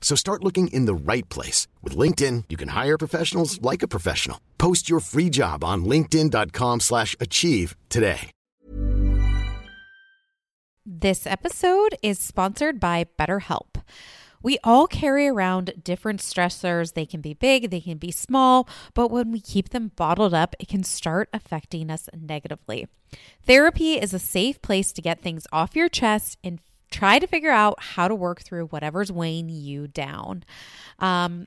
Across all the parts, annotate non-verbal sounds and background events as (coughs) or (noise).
So start looking in the right place. With LinkedIn, you can hire professionals like a professional. Post your free job on linkedin.com slash achieve today. This episode is sponsored by BetterHelp. We all carry around different stressors. They can be big, they can be small, but when we keep them bottled up, it can start affecting us negatively. Therapy is a safe place to get things off your chest and try to figure out how to work through whatever's weighing you down. Um,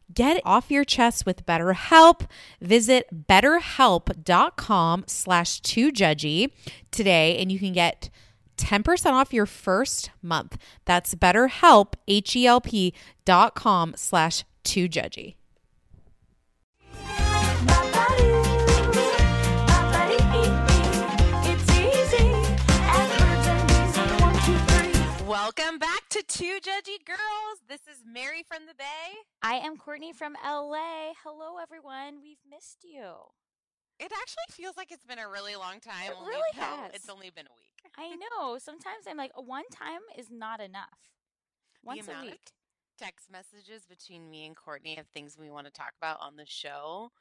Get it off your chest with BetterHelp. Visit betterhelp.com slash 2judgy today and you can get 10% off your first month. That's betterhelp, H-E-L-P dot com slash 2judgy. Welcome back to Two Judgy Girls. This is Mary from the Bay. I am Courtney from LA. Hello, everyone. We've missed you. It actually feels like it's been a really long time. It only really has. It's only been a week. I know. Sometimes I'm like, one time is not enough. Once a week. text messages between me and Courtney of things we want to talk about on the show.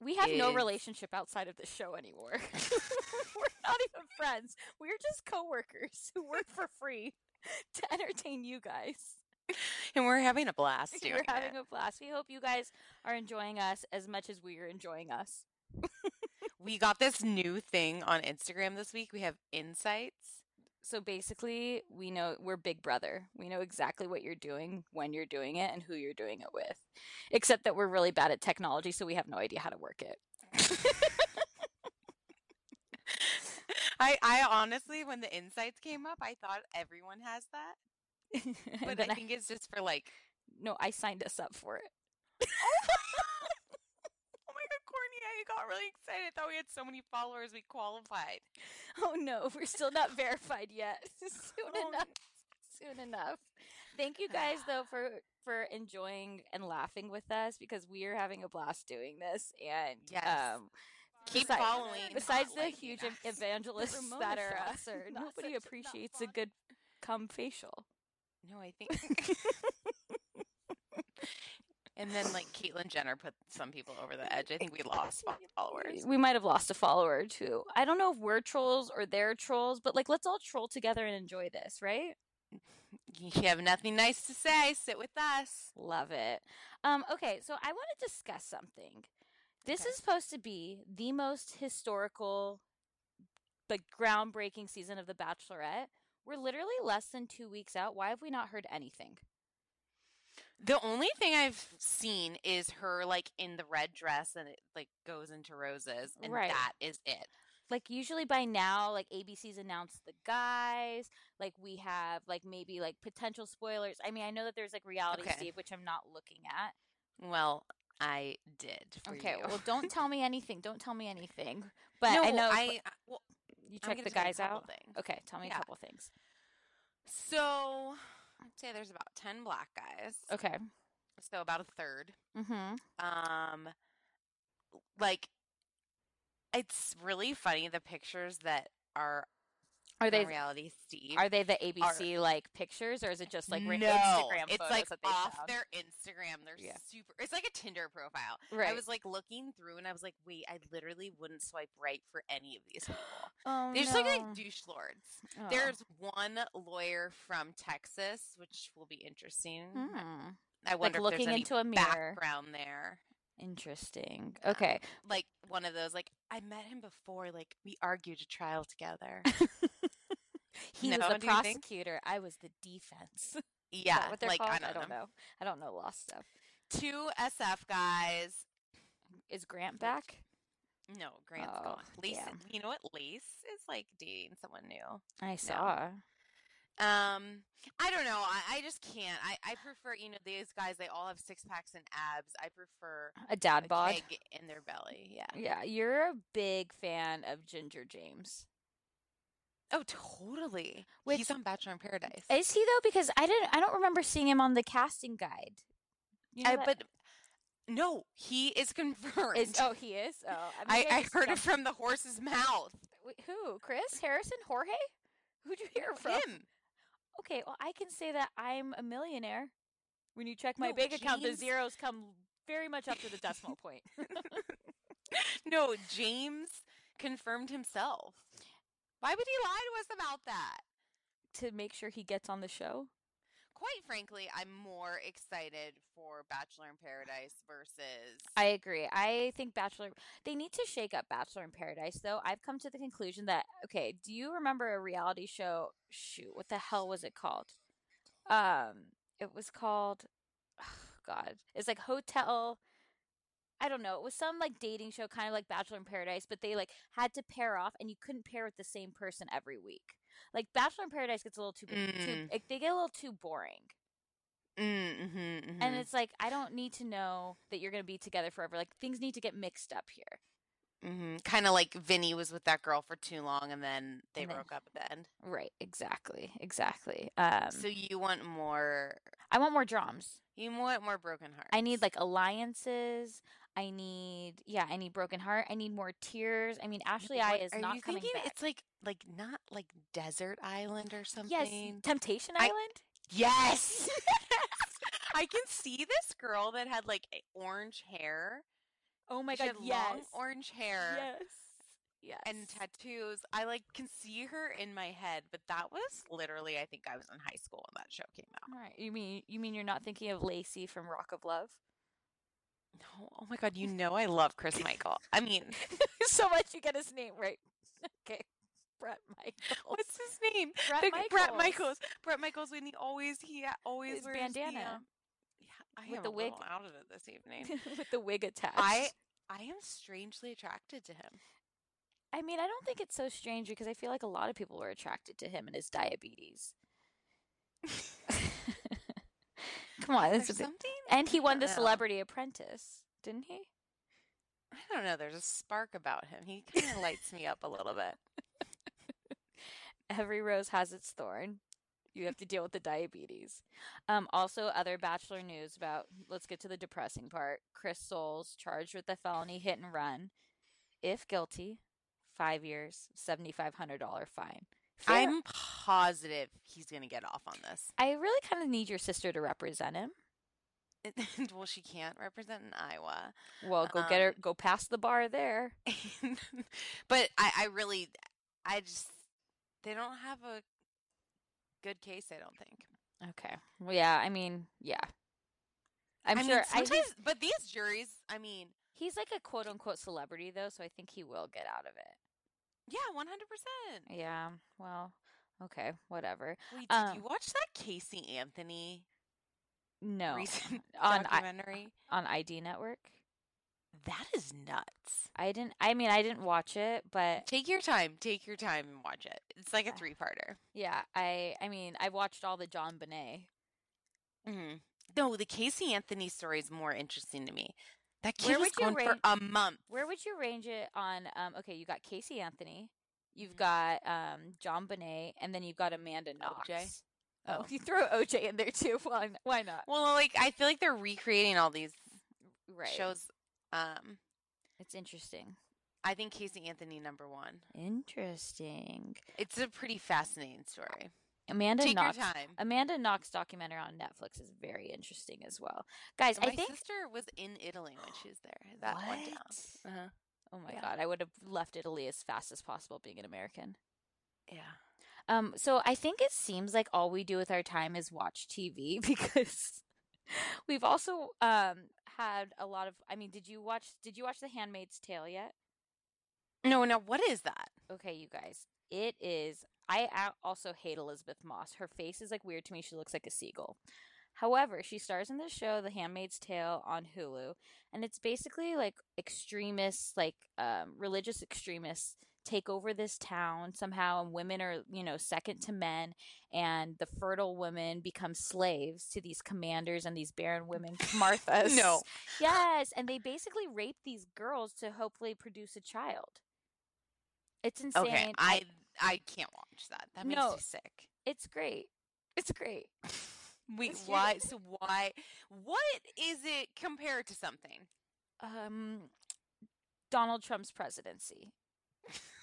We have no relationship outside of the show anymore. (laughs) (laughs) We're not even friends. We're just coworkers who work for free to entertain you guys. (laughs) And we're having a blast (laughs) doing We're having it. a blast. We hope you guys are enjoying us as much as we are enjoying us. (laughs) We got this new thing on Instagram this week. We have insights. So basically, we know we're Big Brother. We know exactly what you're doing, when you're doing it, and who you're doing it with. Except that we're really bad at technology, so we have no idea how to work it. I, I honestly, when the insights came up, I thought everyone has that. (laughs) But I think it's just for like no, I signed us up for it. (laughs) (laughs) Oh my god, Courtney, I got really excited. I thought we had so many followers we qualified. Oh no, we're still not verified yet. Soon Oh, enough. Soon enough. Thank you guys though for for enjoying and laughing with us because we are having a blast doing this and Yes. um Keep besi- following. Besides the huge us. evangelists that are us, nobody appreciates a good cum facial. No, I think. (laughs) and then like Caitlyn Jenner put some people over the edge. I think we lost followers. We might have lost a follower or two. I don't know if we're trolls or they're trolls, but like let's all troll together and enjoy this, right? You have nothing nice to say. Sit with us. Love it. Um, okay, so I want to discuss something. This Okay. is supposed to be the most historical, like groundbreaking season of The Bachelorette. We're literally less than two weeks out. Why have we not heard anything? The only thing I've seen is her like in the red dress and it like goes into roses, and Right. that is it. Like usually by now, like ABC's announced the guys. Like we have like maybe like potential spoilers. I mean, I know that there's like reality Okay. Steve, which I'm not looking at. Well, I did. Okay, you. well, don't tell me anything. Don't tell me anything. But no, I know I well, you check the tell you a guys out. things. Okay, tell me Yeah. a couple things. So I'd say there's about ten black guys. Okay. So about a third. Mm-hmm. Um, like it's really funny the pictures that are Are they reality Steve. are they the ABC like pictures or is it just like no, Instagram it's like off found? their Instagram. They're Yeah. super. It's like a Tinder profile. Right. I was like looking through, and I was like, wait, I literally wouldn't swipe right for any of these people. (gasps) oh, They just no. look like douche lords. Oh. There's one lawyer from Texas, which will be interesting. Hmm. I wonder if looking there's any into a mirror. background there. Interesting. Um, Okay. like one of those. Like I met him before. Like we argued a trial together. (laughs) he No, was the do you think? prosecutor. I was the defense. (laughs) Yeah, what they're like called? I don't, know. know. I don't know law stuff. Two SF guys. Is Grant back? No, Grant's Oh, gone. Lace, damn. you know what? Lace is like dating someone new. I saw. Um, I don't know. I, I just can't. I, I prefer, you know, these guys. They all have six packs and abs. I prefer A dad a bod. in their belly. Yeah. Yeah, you're a big fan of Ginger James. Oh, totally. Which- He's on Bachelor in Paradise. Is he though? Because I didn't. I don't remember seeing him on the casting guide. You know I, but no, he is (laughs) confirmed. is oh he is. Oh, I, maybe I just heard it from the horse's mouth. Wait, who? Chris Harrison? Jorge? Who'd you hear from? Him. Okay, well I can say that I'm a millionaire. When you check my No, bank account, the zeros come very much up to the decimal point. (laughs) no, James confirmed himself. Why would he lie to us about that? to make sure he gets on the show. Quite frankly, I'm more excited for Bachelor in Paradise versus. I agree. I think Bachelor they need to shake up Bachelor in Paradise though. I've come to the conclusion that okay, do you remember a reality show shoot, what the hell was it called? Um it was called (sighs) god. It's like Hotel I don't know. It was some like dating show kind of like Bachelor in Paradise, but they like had to pair off and you couldn't pair with the same person every week. Like Bachelor in Paradise gets a little too, too Mm. like, they get a little too boring. Mm-hmm, And it's like I don't need to know that you're going to be together forever. Like things need to get mixed up here. hmm kind of like Vinny was with that girl for too long, and then they And then- broke up at the end. Right, exactly. Exactly. Um so you want more? I want more drums. You want more broken hearts? I need like alliances. I need yeah, I need broken heart. I need more tears. I mean Ashley I What- is are not you coming thinking back. It's like like not like desert island or something. yes, Temptation I- Island? (laughs) Yes. I can see this girl that had like orange hair. Oh my She god, had yes. long orange hair Yes. Yes. and tattoos. I like can see her in my head, but that was literally I think I was in high school when that show came out. All right. You mean you mean you're not thinking of Lacey from Rock of Love? No, oh my god, you know I love Chris Michael. I mean, (laughs) so much you get his name right. (laughs) okay. Bret Michaels. what's his name? Bret The- Bret Michaels. Michaels. Bret Michaels when he always he always His wears the, bandana. um, yeah, I With am the a wig. out of it this (laughs) evening. with the wig attached. I I am strangely attracted to him. I mean, I don't think it's so strange because I feel like a lot of people were attracted to him and his diabetes. Come on, There's this is something, and he won the. Celebrity Apprentice, didn't he? I don't know. There's a spark about him. He kind of lights me up a little bit. Every rose has its thorn. You have to deal with the diabetes. Um, also, other Bachelor news about. Let's get to the depressing part. Chris Soules charged with a felony hit and run. If guilty, five years, seventy five hundred dollar fine. Fair- I'm positive he's gonna get off on this. I really kind of need your sister to represent him. (laughs) well, she can't represent in Iowa. Well, go get her. Um, Go past the bar there. (laughs) but I, I really, I just, they don't have a good case. I don't think. Okay. Well, yeah. I mean, yeah. I'm I sure. Mean, I sometimes, think but these juries, I mean, he's like a quote unquote celebrity though, so I think he will get out of it. yeah, one hundred percent. Yeah. Well. Okay. Whatever. Wait, did Um, you watch that Casey Anthony No. recent (laughs) (laughs) on I, documentary? (laughs) on ID Network. that is nuts. I didn't. I mean, I didn't watch it, but Take your time. Take your time and watch it. It's like a three-parter. yeah. I. I mean, I watched all the JonBenét. Mm. No, the Casey Anthony story is more interesting to me. That kid was you gone for a month. Where would you range it on? Um. Okay, you got Casey Anthony. You've Mhm. got um JonBenét, and then you've got Amanda Knox. OJ? Oh, Oh. you throw OJ in there too. (laughs) Why? Why not? Well, like I feel like they're recreating all these Right. shows. Um, It's interesting. I think Casey Anthony number one. Interesting. It's a pretty fascinating story. Amanda Take Knox. your time. Amanda Knox documentary on Netflix is very interesting as well. Guys, My I think sister was in Italy when she was there. That went down. What? Uh-huh. Oh my Yeah. god, I would have left Italy as fast as possible being an American. Yeah. Um, so I think it seems like all we do with our time is watch TV (laughs) because we've also um had a lot of I mean, did you watch did you watch The Handmaid's Tale yet? No, now what is that? Okay, you guys. It is I also hate Elisabeth Moss. Her face is like weird to me. She looks like a seagull. However, she stars in the show The Handmaid's Tale on Hulu, and it's basically like extremists, like um, religious extremists take over this town somehow and women are you know second to men and the fertile women become slaves to these commanders and these barren women (laughs) marthas No. yes and they basically rape these girls to hopefully produce a child it's insane Okay, I I can't watch that. That makes No. me sick. it's great it's great (laughs) It's why? So why? What is it compared to something? um Donald Trump's presidency. (laughs)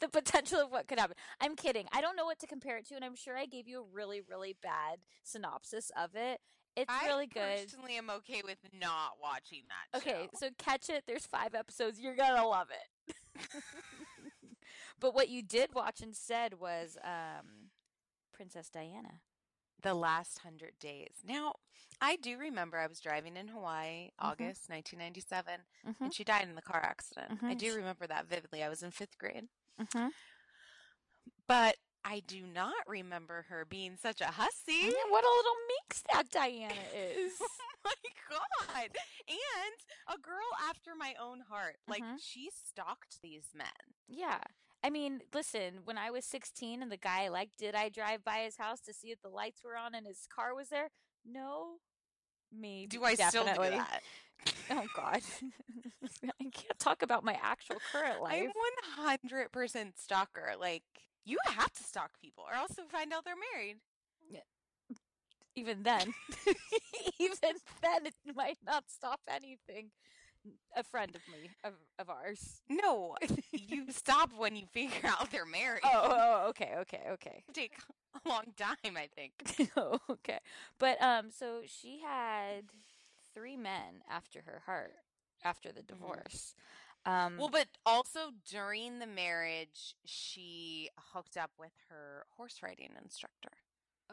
the potential of what could happen. I'm kidding. I don't know what to compare it to, and I'm sure I gave you a really, really bad synopsis of it. It's I really good. I personally am okay with not watching that. Okay, show. so catch it. There's five episodes. You're gonna love it. (laughs) but what you did watch instead was um, Princess Diana. The last hundred days. Now, I do remember I was driving in Hawaii, Mhm. August 1997, Mm-hmm. and she died in the car accident. I Mhm. do remember that vividly. I was in fifth grade, Mm-hmm. but I do not remember her being such a hussy. What a little minx that Diana is. (laughs) oh my god! And a girl after my own heart. Like Mhm. she stalked these men. Yeah. I mean, listen, when I was 16 and the guy I liked, did I drive by his house to see if the lights were on and his car was there? No. Me. Do I definitely. still do that? Oh, God. (laughs) I can't talk about my actual current life. I'm 100% stalker. Like you have to stalk people, or else you'll find out they're married. Even then. (laughs) Even then, it might not stop anything. A friend of me, of, of ours. No, (laughs) you stop when you figure out they're married. Oh, oh, okay, okay, okay. (laughs) take a long time, I think. (laughs) oh, okay. But um, so she had three men after her heart after the divorce. Um, Well, but also during the marriage, she hooked up with her horse riding instructor.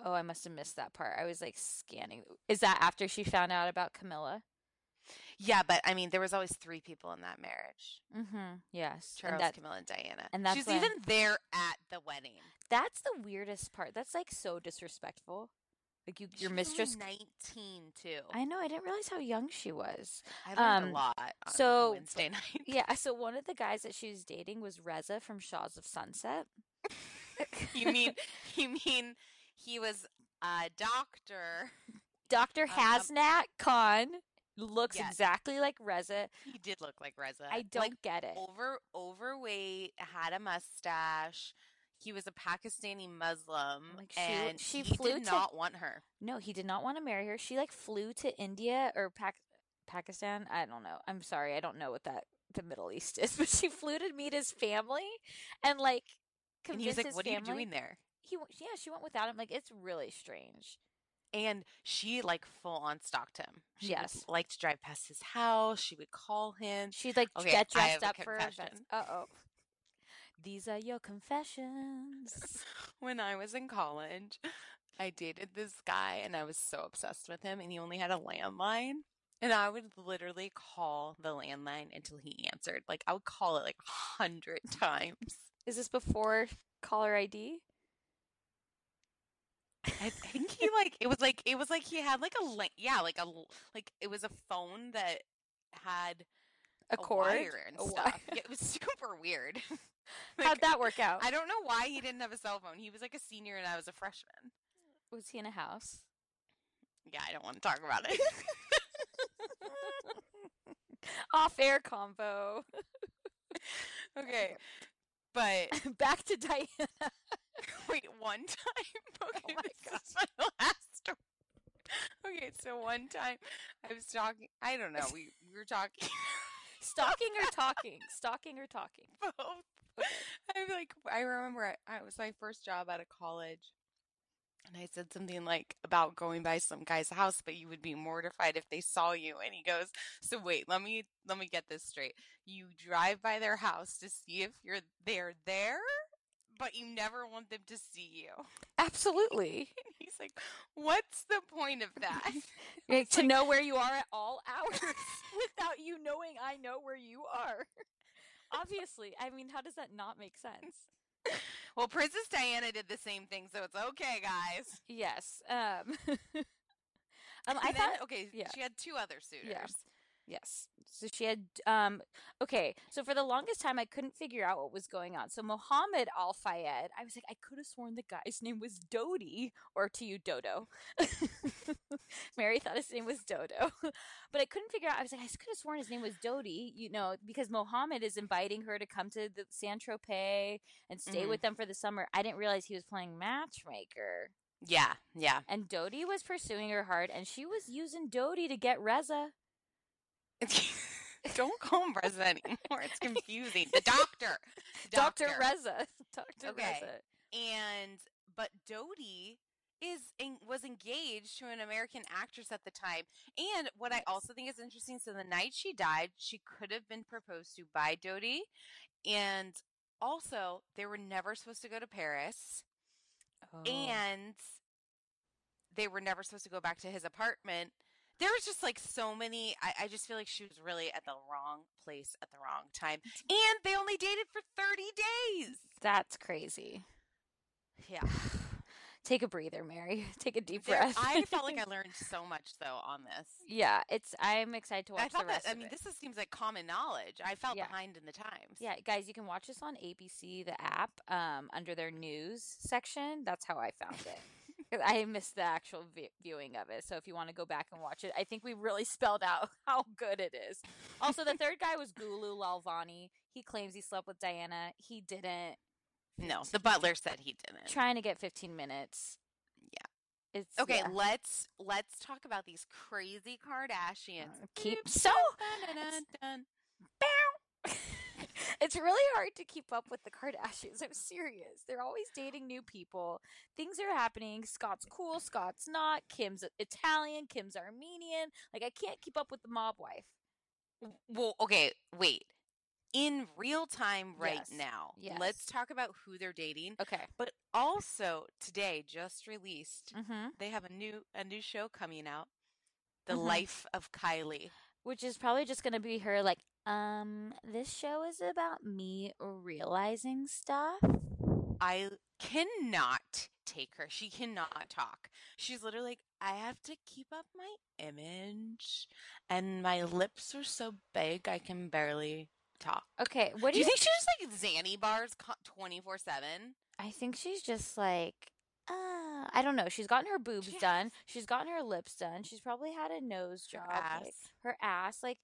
oh, I must have missed that part. I was like scanning. Is that after she found out about Camilla? Yeah, but I mean, there was always three people in that marriage: Mm-hmm. Yes, Charles, and that, Camilla, and Diana. and that's She's when- even there at the wedding. that's the weirdest part. That's like so disrespectful. Like you, your mistress. nineteen too. I know. I didn't realize how young she was. I learned um, a lot on so- Wednesday (laughs) night. Yeah. So one of the guys that she was dating was Reza from Shahs of Sunset. (laughs) you mean you mean he was a doctor? Dr. Um, um, Hasnat Khan looks Yes. exactly like Reza. He did look like Reza. I don't Like, get it. over overweight, had a mustache. He was a Pakistani Muslim, Like, she- and she he flew did to- not want her. No, he did not want to marry her. She like flew to India or Pac- Pakistan. I don't know. I'm sorry. I don't know what that the Middle East is, (laughs) but she flew to meet his family and like And he was like, "What are you doing there?" He yeah, she went without him. Like it's really strange. And she like full on stalked him. She Yes. like to drive past his house. She would call him. She'd like Okay, get dressed up for. Uh oh. These are your confessions. (laughs) when I was in college, I dated this guy and I was so obsessed with him and he only had a landline. And I would literally call the landline until he answered. Like I would call it like a hundred times. Is this before caller ID? I think he like it was like it was like he had like a link yeah, like a like it was a phone that had A cord? wire and A stuff. Yeah, it was (laughs) super weird. (laughs) How'd that work out? I don't know why he didn't have a cell phone. He was like a senior and I was a freshman. Was he in a house? Yeah, I don't want to talk about it. (laughs) Off air combo. okay. But Back to Diana. (laughs) wait, one time. (laughs) Oh okay, Oh my this is my (laughs) last story. Okay, so one time I was talking. I don't know. We we were talking. Stalking or talking? Stalking or talking? Both. I'm like, I remember I, I was my first job out of college, and I said something like about going by some guy's house, but you would be mortified if they saw you. And he goes, "So wait, let me let me get this straight. You drive by their house to see if you're they're there, but you never want them to see you." Absolutely. (laughs) He's like, "What's the point of that?" (laughs) (laughs) Like, to know where you are at all hours without you knowing I know where you are. Obviously. I mean, how does that not make sense? well, Princess Diana did the same thing, so it's okay, guys. Yes. Um, um I then- thought okay, yeah. she had two other suitors. Yes. So she had um okay, so for the longest time I couldn't figure out what was going on. So Mohammed Al Fayed, I was like, I could have sworn the guy's name was Dodi, or to you Dodo. (laughs) Mary thought his name was Dodo. (laughs) but I couldn't figure out I was like, I could have sworn his name was Dodi, you know, because Mohammed is inviting her to come to the Saint-Tropez and stay Mhm. with them for the summer. I didn't realize he was playing matchmaker. Yeah, yeah. And Dodi was pursuing her hard and she was using Dodi to get Reza. (laughs) Don't call him Reza anymore. It's confusing. The doctor. Dr. Reza. (laughs) Dr. Okay. Reza. And but Dodi is was engaged to an American actress at the time. And what I also think is interesting, so the night she died, she could have been proposed to by Dodi. And also, they were never supposed to go to Paris. Oh. and they were never supposed to go back to his apartment. There was just like so many. I, I just feel like she was really at the wrong place at the wrong time. And they only dated for 30 days. That's crazy. Yeah. (sighs) Take a breather, Mary. (laughs) Take a deep There- breath. I felt like I (laughs) learned so much though on this. yeah, it's. I'm excited to watch I thought the rest that, I mean, this is, seems like common knowledge. I felt Yeah. behind in the times. Yeah, guys, you can watch this on ABC, the app, um, under their news section. That's how I found it. (laughs) I missed the actual vi- viewing of it. So if you want to go back and watch it, I think we really spelled out (laughs) how good it is. Also, the third guy was Gulu Lalvani. He claims he slept with Diana. He didn't. No, the butler said he didn't. Trying to get 15 minutes. Yeah. It's Okay, yeah. let's let's talk about these crazy Kardashians. Keep- so-. (laughs) it's really hard to keep up with the Kardashians. I'm serious. They're always dating new people. Things are happening. Scott's cool, Scott's not. Kim's Italian, Kim's Armenian. Like I can't keep up with the mob wife. Well, okay, wait. In real time right Yes, now, yes. let's talk about who they're dating. Okay. But also today, just released, Mm-hmm. they have a new a new show coming out, The Mhm. Life of Kylie. Which is probably just gonna be her like, um, this show is about me realizing stuff. I cannot take her. She cannot talk. She's literally like, I have to keep up my image, and my lips are so big I can barely talk. Okay, what Do you think she just like Xanny bars twenty four seven? I think she's just like, uh, I don't know. She's gotten her boobs She done. She's gotten her lips done. She's probably had a nose job. like, ass. her ass. Like,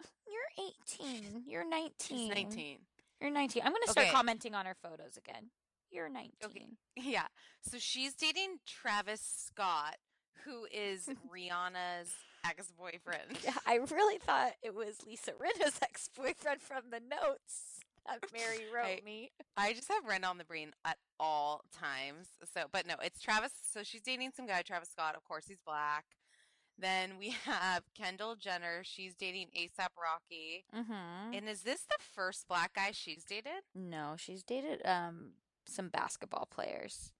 (sighs) you're 18. You're 19. She's nineteen. You're 19. I'm going to start Okay. commenting on her photos again. You're 19. (laughs) Yeah. So she's dating Travis Scott, who is (laughs) Rihanna's ex boyfriend. Yeah, I really thought it was Lisa Rinna's (laughs) ex boyfriend from the notes that Mary (laughs) wrote I- me. I just have Ren on the brain at all times. So, but no, it's Travis. So she's dating some guy, Travis Scott. Of course, he's black. Then we (laughs) have Kendall Jenner. She's dating ASAP Rocky. Mm-hmm. And is this the first black guy she's dated? No, she's dated um some basketball players.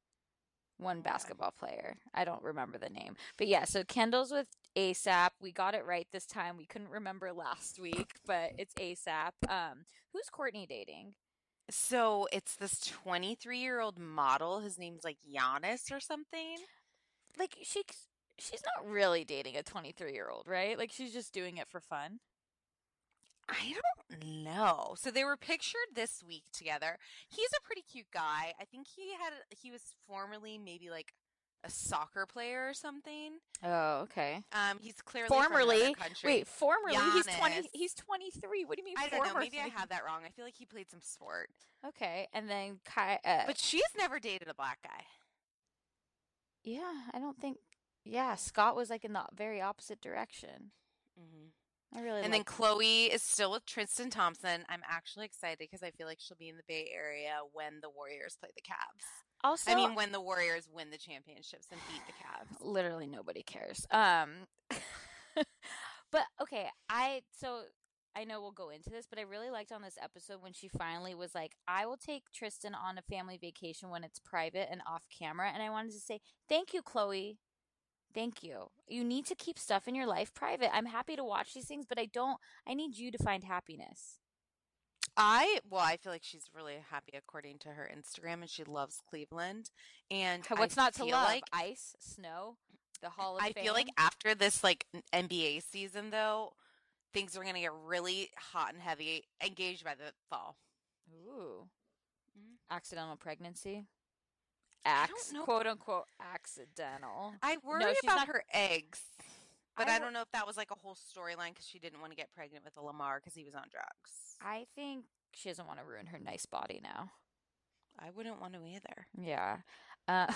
One basketball player. I don't remember the name. But yeah, so Kendall's with ASAP. We got it right this time. We couldn't remember last week, but it's ASAP. Um who's Kourtney dating? So it's this 23 year old model. His name's like Giannis or something. Like she she's not really dating a 23-year-old, right? Like she's just doing it for fun. I don't know. So they were pictured this week together. He's a pretty cute guy. I think he had he was formerly maybe like a soccer player or something. Oh, okay. Um, he's clearly Formerly, country. wait, formerly he's 20 he's 23. What do you mean I don't know. Maybe I have that wrong. I feel like he played some sport, Okay, and then Kai uh, but she's never dated a black guy. Yeah, I don't think. Yeah, Scott was like in the very opposite direction. Mm-hmm. I really And then Khloé is still with Tristan Thompson. I'm actually excited because I feel like she'll be in the Bay Area when the Warriors play the Cavs. Also I mean, when the Warriors win the championships and beat the Cavs. literally nobody cares. Um (laughs) but okay, I so I know we'll go into this, but I really liked on this episode when she finally was like, I will take Tristan on a family vacation when it's private and off camera. And I wanted to say, thank you, Khloé. Thank you. You need to keep stuff in your life private. I'm happy to watch these things, but I don't, I need you to find happiness. I well, I feel like she's really happy according to her Instagram, and she loves Cleveland. And What's I not to love? Like Ice, snow, the Hall of I Fame. feel like after this like NBA season, though, things are gonna get really hot and heavy. Engaged by the fall. Ooh. Mhm. Accidental pregnancy? I don't Acc- know. quote unquote accidental. I worry she's about not- her eggs, but I I, don't know if that was like a whole storyline because she didn't want to get pregnant with a Lamar because he was on drugs. I think she doesn't want to ruin her nice body now. I wouldn't want to either. Yeah. Uh,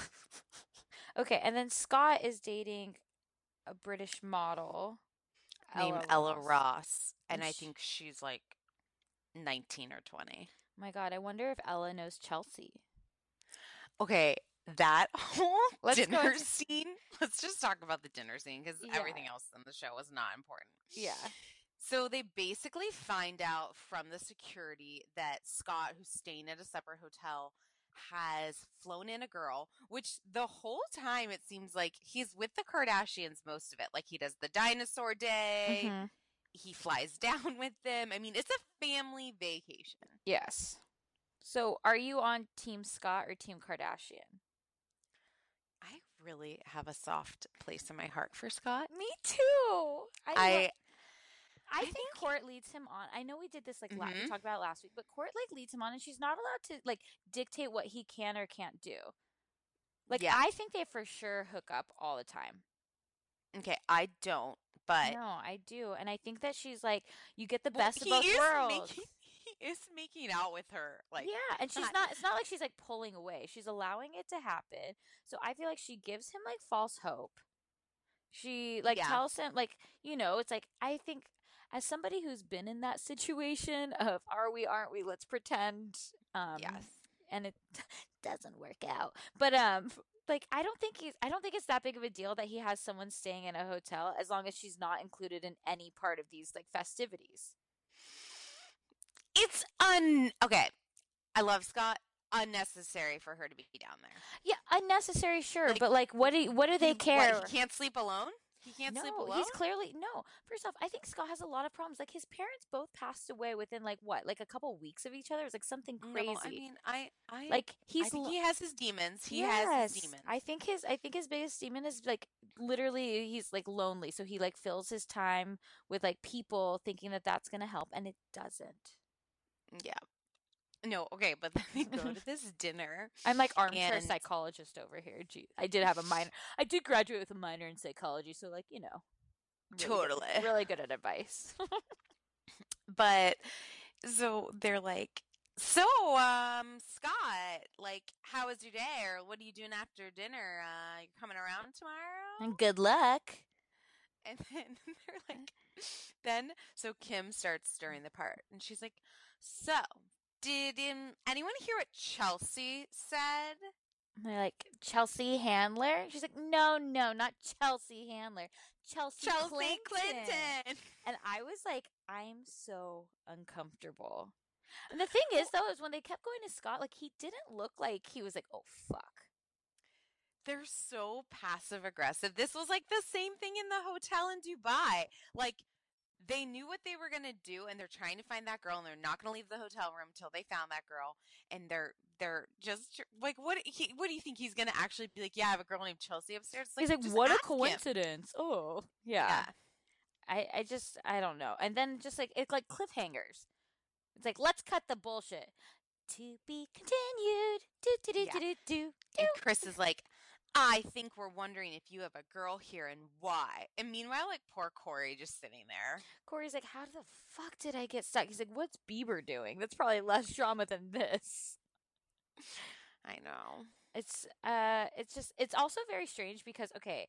(laughs) okay, and then Scott is dating a British model Named Ella Ross. Ross, and And I think she's like nineteen or twenty. My God, I wonder if Ella knows Chelsea. Okay, that (laughs) whole Let's dinner scene. Let's just talk about the dinner scene because Yeah. everything else in the show was not important. Yeah. So they basically find out from the security that Scott, who's staying at a separate hotel, has flown in a girl, which the whole time it seems like he's with the Kardashians most of it. Like he does the dinosaur day, Mhm. he flies (laughs) down with them. I mean, it's a family vacation. Yes. So, are you on Team Scott or Team Kardashian? Really have a soft place in my heart for Scott. Me too. I, I I, I think, think- Kourt leads him on. I know we did this like la- we mm-hmm. talked about it last week, but Kourt like leads him on, and she's not allowed to like dictate what he can or can't do. Like Yeah. I think they for sure hook up all the time. okay, I don't, but no, I do, and I think that she's like you get the Well, best of both worlds. Making, is making out with her, like yeah, and she's not-. It's not like she's like pulling away. She's allowing it to happen. So I feel like she gives him like false hope. She like Yeah. tells him like you know it's like I think as somebody who's been in that situation of are we aren't we let's pretend um yes. and it (laughs) doesn't work out but um like I don't think he's I don't think it's that big of a deal that he has someone staying in a hotel as long as she's not included in any part of these like festivities. It's un okay. I love Scott. Unnecessary for her to be down there. Yeah, unnecessary, sure, Like, but like, what do what do they He- what, care? he can't sleep alone. He can't no, sleep alone. he's clearly no. First off, I think Scott has a lot of problems. Like his parents both passed away within like what, like a couple weeks of each other. It's like something No, crazy. I mean, I, I like I he's lo- he has his demons. He yes, has his demons. I think his I think his biggest demon is like literally he's like lonely. So he like fills his time with like people thinking that that's gonna help, and it doesn't. Yeah. No, okay, but then they go to (laughs) this dinner. I'm like armchair And- psychologist over here. Gee, I did have a minor. I did graduate with a minor in psychology, so like you know, really good- Totally. really good at advice. (laughs) But so they're like, so um, Scott, like, how was your day, or what are you doing after dinner? Uh, you coming around tomorrow? and good luck. And then (laughs) they're like, then so Kim starts stirring the part, and she's like, so did um, anyone hear what Chelsea said? They're like Chelsea Handler. She's like, no, no, not Chelsea Handler. Chelsea, Chelsea Clinton. Clinton. And I was like, I'm so uncomfortable. And the thing is, though, is when they kept going to Scott, like he didn't look like he was like, oh fuck. They're so passive aggressive. This was like the same thing in the hotel in Dubai. Like they knew what they were going to do and they're trying to find that girl and they're not going to leave the hotel room until they found that girl and they're they're just like what he, what do you think he's going to actually be like yeah I have a girl named Chelsea upstairs It's He's like, what a ask him." coincidence. Oh, yeah. yeah I, I just, I don't know. And then just like, it's like cliffhangers. It's like, let's cut the bullshit. To be continued. Do, do, do, Yeah. do, do, do, and. Kris is like I think we're wondering if you have a girl here and why and meanwhile like poor Corey just sitting there Corey's like, how the fuck did I get stuck? He's like, what's Bieber doing? That's probably less drama than this. I know It's uh it's just it's also very strange because okay,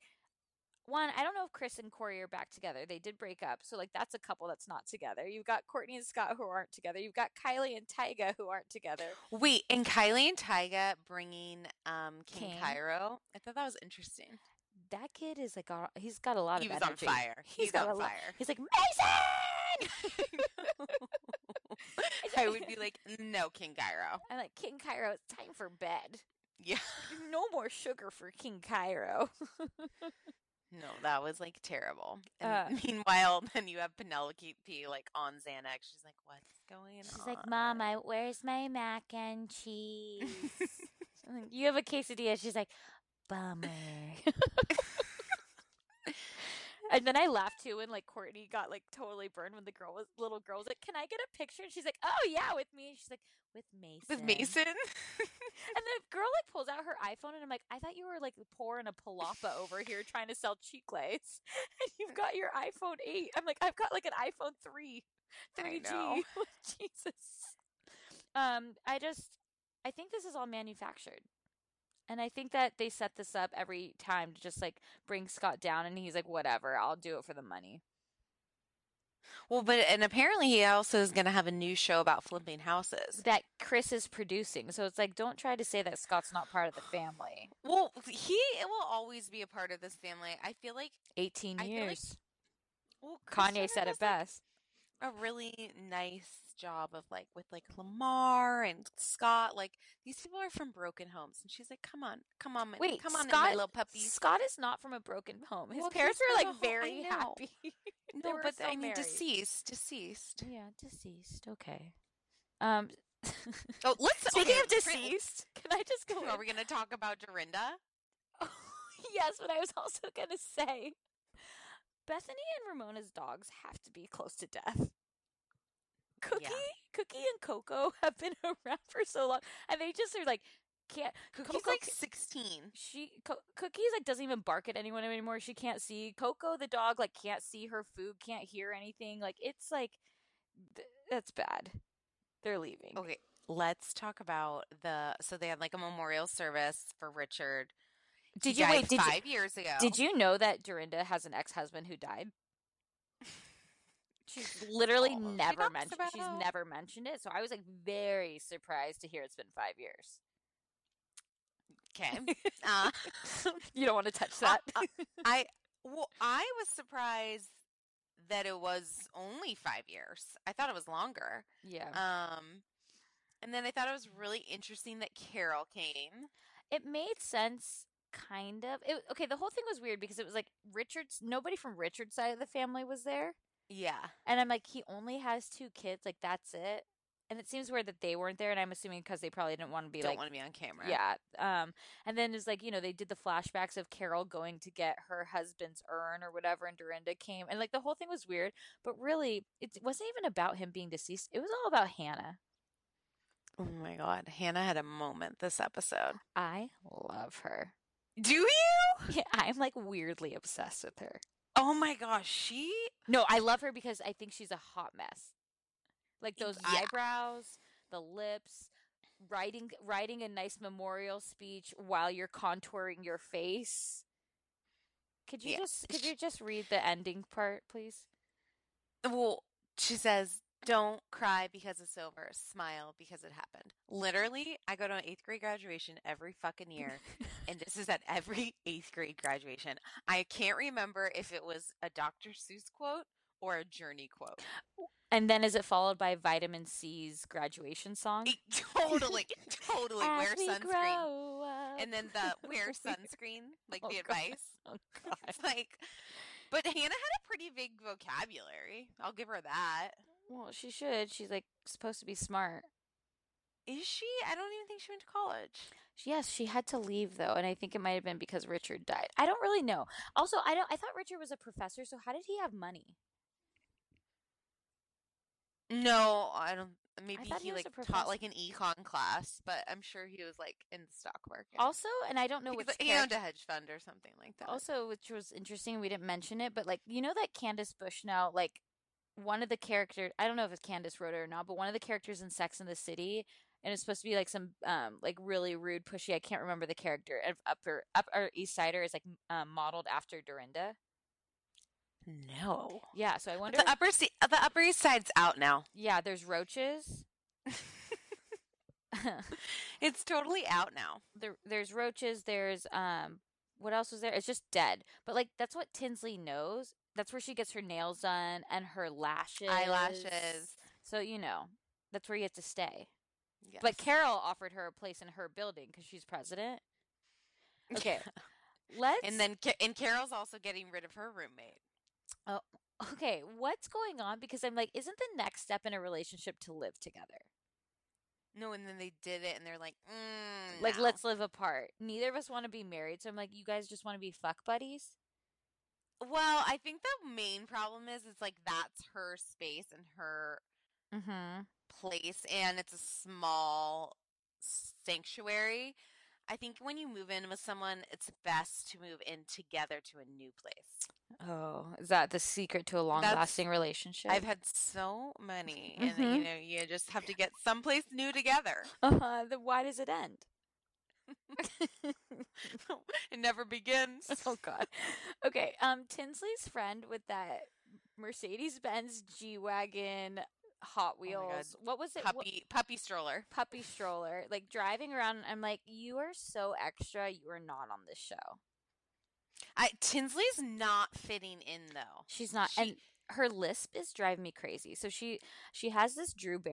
one, I don't know if Kris and Corey are back together. They did break up. So, like, that's a couple that's not together. You've got Kourtney and Scott who aren't together. You've got Kylie and Tyga who aren't together. Wait, and Kylie and Tyga bringing um King King. Cairo. I thought that was interesting. That kid is like, a, he's got a lot He of was on fire. He's He's got on lot- fire. He's like, Mason! (laughs) (laughs) I would be like, no, King Cairo. I'm like, King Cairo, it's time for bed. Yeah. (laughs) No more sugar for King Cairo. No, that was like terrible. And Uh, (laughs) meanwhile, then you have Penelope like on Xanax. She's like, "What's going She's on?" She's like, Mom, I, where's my mac and cheese? (laughs) You have a quesadilla. She's like, bummer. (laughs) and then I laughed too when like Kourtney got like totally burned when the girl was little girl was like, Can I get a picture? And she's like, Oh yeah, with me. And she's like, With Mason. with Mason. And the girl like pulls out her iPhone and I'm like, I thought you were like poor pouring a palapa over here trying to sell chicles. (laughs) And you've got your iPhone 8. I'm like, I've got like an iPhone three. 3G. (laughs) Jesus. Um, I just I think this is all manufactured. And I think that they set this up every time to just like bring Scott down and he's like, whatever, I'll do it for the money. well, but and apparently he also is going to have a new show about flipping houses. That Kris is producing. So it's like, don't try to say that Scott's not part of the family. (sighs) Well, he will always be a part of this family. I feel like 18 I feel like years. well, Kanye said it like, best. a really nice job of like with like Lamar and Scott. Like these people are from broken homes, and she's like, "Come on, come on, my- Wait, come on, Scott, my little puppy." Scott is not from a broken home. His Well, parents are like a whole- I very happy. (laughs) No, but so I mean, married. deceased, deceased. Yeah, deceased. Okay. Um. Oh, let's. (laughs) Speaking okay, of deceased, can I just go? (laughs) are in? we going to talk about Dorinda? yes, but I was also gonna say, Bethany and Ramona's dogs have to be close to death. Cookie, Cookie, and Coco (laughs) have been (laughs) around for so long, and they just are like can't. Cookie's Coco like sixteen. she Co- Cookie's like doesn't even bark at anyone anymore. She can't see. Coco the dog like can't see her food, can't hear anything. Like it's like th- that's bad. They're leaving. Okay, let's talk about the. So they had like a memorial service for Richard. He Did you died wait? Did you, five years ago? Did you know that Dorinda has an ex-husband who died? She's (laughs) literally Oh, she never talks mentioned. She's never mentioned it, so I was like very surprised to hear it's been five years. Okay. (laughs) Uh, (laughs) you don't want to touch Uh, that. uh, I well, I was surprised that it was only five years. I thought it was longer. yeah, Um, and then I thought it was really interesting that Carol came. it made sense, kind of. It, okay, the whole thing was weird because it was like Richard's. Nobody from Richard's side of the family was there, Yeah. and I'm like, he only has two kids. Like that's it. And it seems weird that they weren't there, and I'm assuming because they probably didn't want to be Don't like want to be on camera. Yeah. Um, and then it's like, you know, they did the flashbacks of Carol going to get her husband's urn or whatever, and Dorinda came. And like the whole thing was weird, but really, it wasn't even about him being deceased. It was all about Hannah. Oh my God, Hannah had a moment this episode. I love her. Do you? Yeah, I'm like weirdly obsessed with her. Oh my gosh, she. No, I love her because I think she's a hot mess. Like those Yeah. eyebrows, the lips, writing writing a nice memorial speech while you're contouring your face. Could you Yeah. just could you just read the ending part, please? Well, she says, "Don't cry because it's over. Smile because it happened." Literally, I go to an eighth grade graduation every fucking year, (laughs) and this is at every eighth grade graduation. I can't remember if it was a Dr. Seuss quote or a Journey quote. And then is it followed by Vitamin C's graduation song? It- totally, (laughs) totally wear we sunscreen, and then the (laughs) wear sunscreen, like Oh, the God. advice. Oh, God. It's like, but Hannah had a pretty big vocabulary. I'll give her that. Well, she should. She's like supposed to be smart. Is she? I don't even think she went to college. Yes, she had to leave though, and I think it might have been because Richard died. I don't really know. Also, I don't. I thought Richard was a professor, so how did he have money? No, I don't. Maybe thought he he like taught like an econ class, but I'm sure he was like in the stock market. Also, and I don't know like- he owned a hedge fund or something like that. Also, which was interesting, we didn't mention it, but like you know that Candace Bushnell, like one of the characters, I don't know if it's Candace wrote it or not, but one of the characters in Sex in the City and it's supposed to be like some um like really rude, pushy. I can't remember the character of Upper Upper East Sider is like um, modeled after Dorinda. No. Yeah, so I wonder. The upper se- the Upper East Side's out now. yeah, there's roaches. (laughs) It's totally out now. there, there's roaches. There's um, what else was there? It's just dead. But like that's what Tinsley knows. That's where she gets her nails done and her lashes, Eyelashes. So you know, that's where you have to stay. Yes. But Carole offered her a place in her building because she's president. Okay, (laughs) let's. and then and Carole's also getting rid of her roommate. oh, okay, what's going on? Because I'm like, isn't the next step in a relationship to live together? No, and then they did it, and they're like, mm, Like, no. let's live apart. Neither of us want to be married, so I'm like, you guys just want to be fuck buddies. Well, I think the main problem is it's like that's her space and her Mm-hmm. place, and it's a small sanctuary. I think when you move in with someone, it's best to move in together to a new place. Oh, is that the secret to a long-lasting relationship? I've had so many, and Mhm. you know, you just have to get someplace new together. Uh-huh. Then why does it end? (laughs) it never begins. (laughs) oh God. Okay. Um, Tinsley's friend with that Mercedes Benz G wagon, Hot Oh. Wheels. what was it? What- Puppy, puppy stroller. puppy stroller. Like driving around. I'm like, you are so extra. You are not on this show. I Tinsley's not fitting in though. She's not. She- and her lisp is driving me crazy. So she she has this Drew Barry.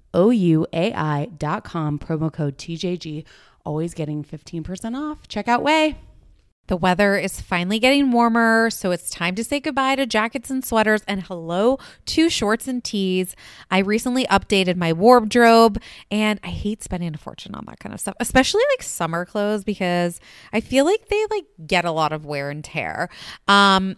O U A I dot com, promo code TJG. Always getting 15% off. Check out Ouai. The weather is finally getting warmer, so it's time to say goodbye to jackets and sweaters and hello to shorts and tees. I recently updated my wardrobe and I hate spending a fortune on that kind of stuff, especially like summer clothes because I feel like they like get a lot of wear and tear. Um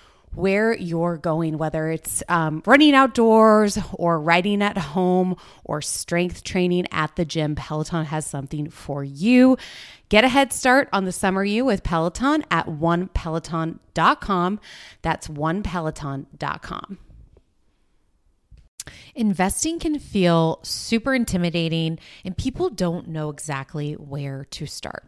where you're going, whether it's um, running outdoors or riding at home or strength training at the gym, Peloton has something for you. Get a head start on the summer you with Peloton at onepeloton.com. That's onepeloton.com. Investing can feel super intimidating, and people don't know exactly where to start.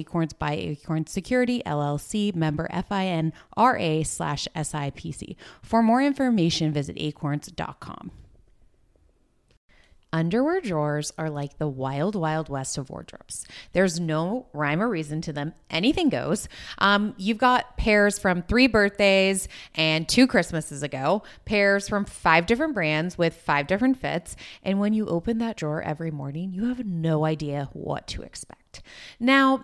by Acorn Security LLC, member FINRA slash SIPC. For more information, visit acorns.com. Underwear drawers are like the wild, wild west of wardrobes. There's no rhyme or reason to them. Anything goes. Um, you've got pairs from three birthdays and two Christmases ago, pairs from five different brands with five different fits. And when you open that drawer every morning, you have no idea what to expect. Now,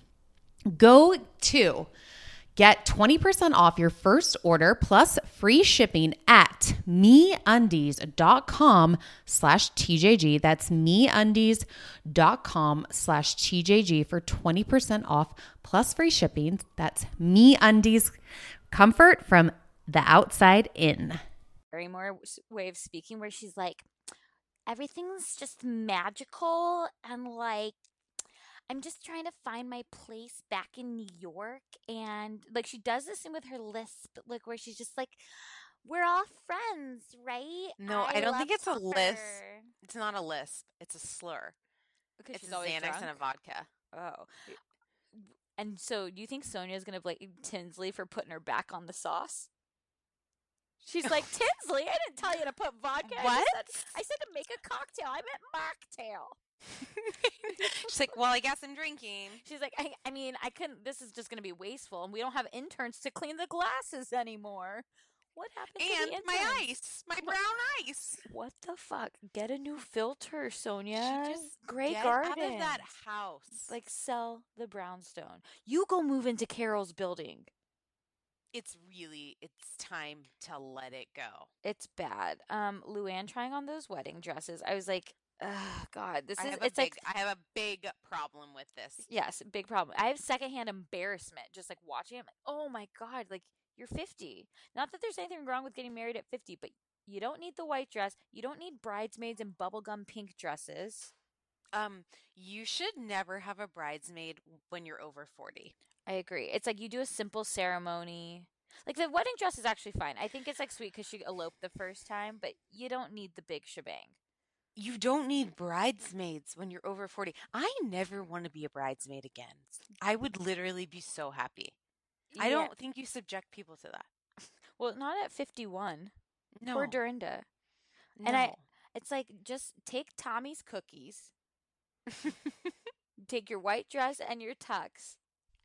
Go to get 20% off your first order plus free shipping at meundies.com slash TJG. That's meundies.com slash TJG for 20% off plus free shipping. That's meundies comfort from the outside in. Barrymore way of speaking where she's like, everything's just magical and like I'm just trying to find my place back in New York. And like she does this thing with her lisp, like where she's just like, we're all friends, right? No, I, don't think it's a lisp. It's not a lisp. It's a slur. Okay, It's she's a always Xanax drunk. and a vodka. Oh. And so, do you think Sonja's gonna blame Tinsley for putting her back on the sauce? She's like Tinsley. I didn't tell you to put vodka. I What? said, I said to make a cocktail. I meant mocktail. (laughs) She's like, well, I guess I'm drinking. She's like, I, I mean, I couldn't. This is just going to be wasteful, and we don't have interns to clean the glasses anymore. What happened to And the my ice, my brown ice. What the fuck? Get a new filter, Sonja. Just Grey get Garden. out of that house. Like sell the brownstone. You go move into Carole's building. It's really, it's time to let it go. It's bad. Um, Luann trying on those wedding dresses. I was like, oh God, this I is. It's big, like I have a big problem with this. Yes, big problem. I have secondhand embarrassment just like watching it. I'm like, oh my God, like you're 50. Not that there's anything wrong with getting married at 50, but you don't need the white dress. You don't need bridesmaids in bubblegum pink dresses. Um, you should never have a bridesmaid when you're over 40. I agree. It's like you do a simple ceremony. Like the wedding dress is actually fine. I think it's like sweet because she eloped the first time, but you don't need the big shebang. You don't need bridesmaids when you're over 40. I never want to be a bridesmaid again. I would literally be so happy. I don't think you subject people to that. (laughs) Well, not at 51. No. Poor Dorinda. no. and I- It's like just take Tommy's cookies, (laughs) take your white dress and your tux,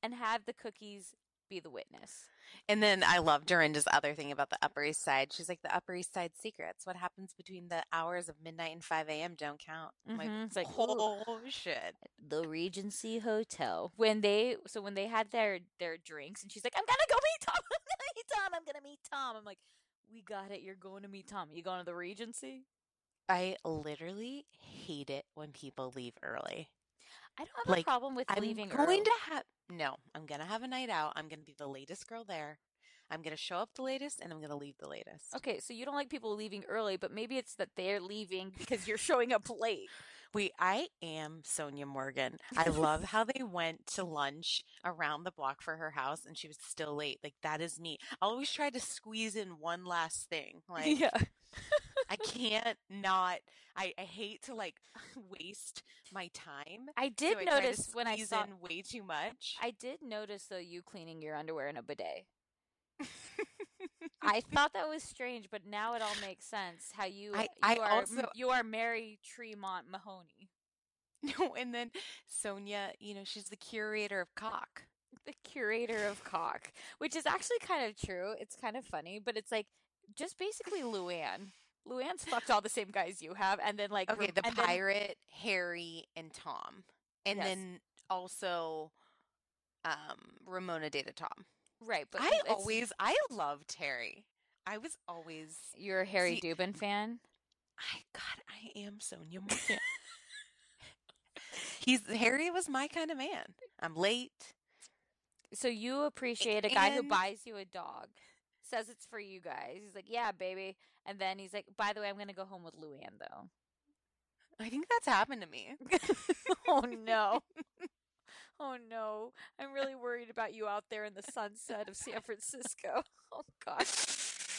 and have the cookies be the witness. And then I love Dorinda's other thing about the Upper East Side. She's like, the Upper East Side secrets. What happens between the hours of midnight and 5 a.m. don't count. I'm Mhm. like, It's like, ooh. oh, shit. The Regency Hotel. When they so when they had their their drinks, and she's like, "I'm gonna go meet Tom. (laughs) I'm gonna meet Tom. I'm gonna meet Tom." I'm like, "We got it. You're going to meet Tom. You going to the Regency?" I literally hate it when people leave early. I don't have Like, a problem with I'm leaving going early. to have no. I'm gonna have a night out. I'm gonna be the latest girl there. I'm gonna show up the latest, and I'm gonna leave the latest. Okay, so you don't like people leaving early, but maybe it's that they're leaving because you're showing up late. Wait, I am Sonja Morgan. I love how they went to lunch around the block for her house, and she was still late. Like that is me. I always try to squeeze in one last thing. (laughs) Like yeah. I can't not. I, I hate to like (laughs) waste my time. I so did I notice when I saw in way too much. I did notice though you cleaning your underwear in a bidet. (laughs) I thought that was strange, but now it all makes sense. How you I- you I are also- you are Mary Tremont Mahoney, (laughs) no, and then Sonja, you know, she's the curator of cock. the curator of cock, which is actually kind of true. It's kind of funny, but it's like just basically Luann. Luann's fucked all the same guys you have, and then like Okay, the and then- pirate, Harry, and Tom, and Yes. then also um, Ramona dated Tom. right? But I always, I loved Harry. I was always, you're a Harry See- Dubin fan. I God, I am Sonja Morgan. He's Harry was my kind of man. I'm late. So you appreciate a guy who buys you a dog, says it's for you guys. He's like, "Yeah, baby," and then he's like, "By the way, I'm gonna go home with Luann, though." I think that's happened to me. (laughs) oh no. Oh no. I'm really worried about you out there in the sunset of San Francisco. (laughs) Oh gosh.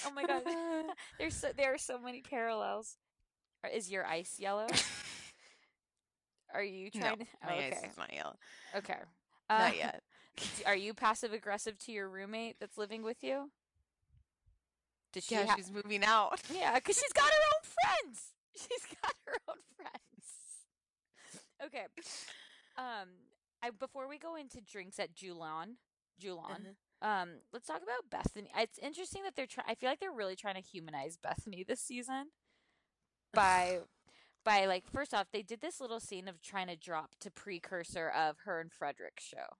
Oh my god. (laughs) There's so there are so many parallels. Is your ice yellow? Are you no, trying to my oh, eyes okay. is not yellow. Okay. Not Uh, yet. Are you passive aggressive to your roommate that's living with you? Does she Yeah, ha- she's moving out. Yeah, because she's got her own friends. (laughs) She's got her own friends. Okay. Um, I before we go into drinks at Julon, Julon, Uh-huh. um, let's talk about Bethenny. It's interesting that they're trying. I feel like they're really trying to humanize Bethenny this season by (sighs) by like first off, they did this little scene of trying to drop to precursor of her and Fredrik's show.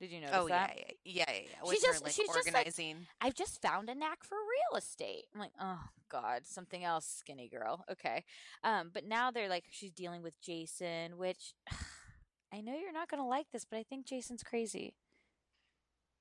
Did you notice Oh yeah, that? yeah, yeah, yeah. yeah. With She's her just- like she's just, like. I've just found a knack for real estate. I'm like, oh god, something else, skinny girl. Okay, um, but now they're like, she's dealing with Jason, which (sighs) I know you're not gonna like this, but I think Jason's crazy.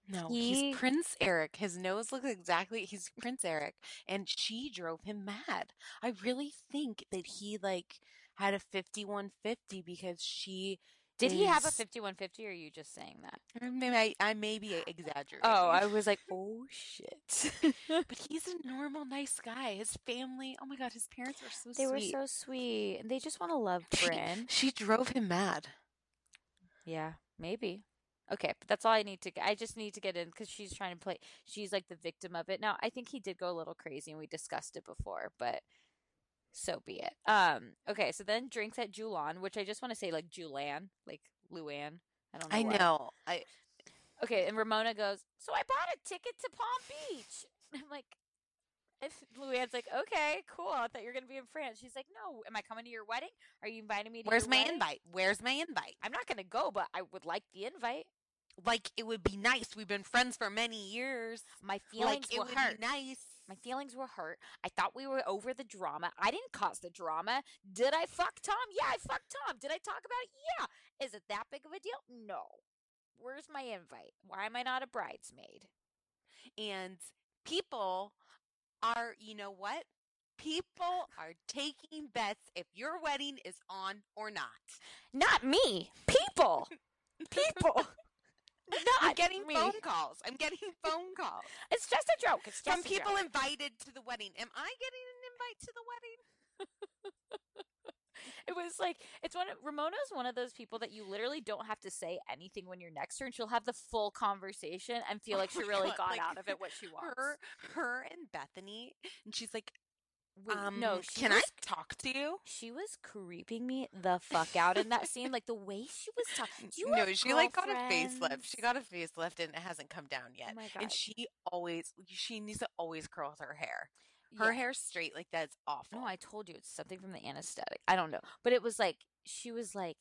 No, He- he's Prince Eric. His nose looks exactly. He's Prince Eric, and she drove him mad. I really think that he like had a fifty-one fifty because she. Did he have a 5150 or are you just saying that? Or Maybe I, I may be exaggerating. Oh, I (laughs) was like, oh shit. (laughs) but he's a normal, nice guy. His family. Oh my god, his parents were so they were so sweet. And they just want to love She- Bryn. She drove him mad. yeah, maybe. Okay, but that's all I need to. I just need to get in because she's trying to play. She's like the victim of it. Now, I think he did go a little crazy, and we discussed it before, but so be it. Um. Okay, so then drinks at Julan, which I just want to say like Julan, like Luann. I don't know. I why. know. I Okay, and Ramona goes, So I bought a ticket to Palm Beach. (laughs) I'm like, if Luann's like, Okay, cool. I thought you were gonna be in France. She's like, No, am I coming to your wedding? Are you inviting me to where's my wedding?" invite? Where's my invite? I'm not gonna go, but I would like the invite. Like it would be nice. We've been friends for many years. My feelings like it were would hurt. be nice. My feelings were hurt. I thought we were over the drama. I didn't cause the drama. Did I fuck Tom? Yeah, I fucked Tom. Did I talk about it? Yeah. Is it that big of a deal? No. Where's my invite? Why am I not a bridesmaid? And people are, you know what? People are taking bets if your wedding is on or not. Not me. People. (laughs) People. I'm getting me. phone calls. I'm getting (laughs) phone calls It's just a joke. It's just from people joke. invited to the wedding. Am I getting an invite to the wedding? (laughs) It was like it's one of Ramona's one of those people that you literally don't have to say anything when you're next to her, and she'll have the full conversation and feel oh like Oh she really got like, out of it what she wants. Her, her and Bethenny, and she's like, Wait, um, no, she can was, I talk to you? She was creeping me the fuck out in that scene. Like the way she was talking. You no, she like got a facelift. She got a facelift and it hasn't come down yet. Oh my And she always, she needs to always curl her hair. Her Yeah. hair's straight like that's awful. No, I told you it's something from the anesthetic. I don't know, but it was like she was like,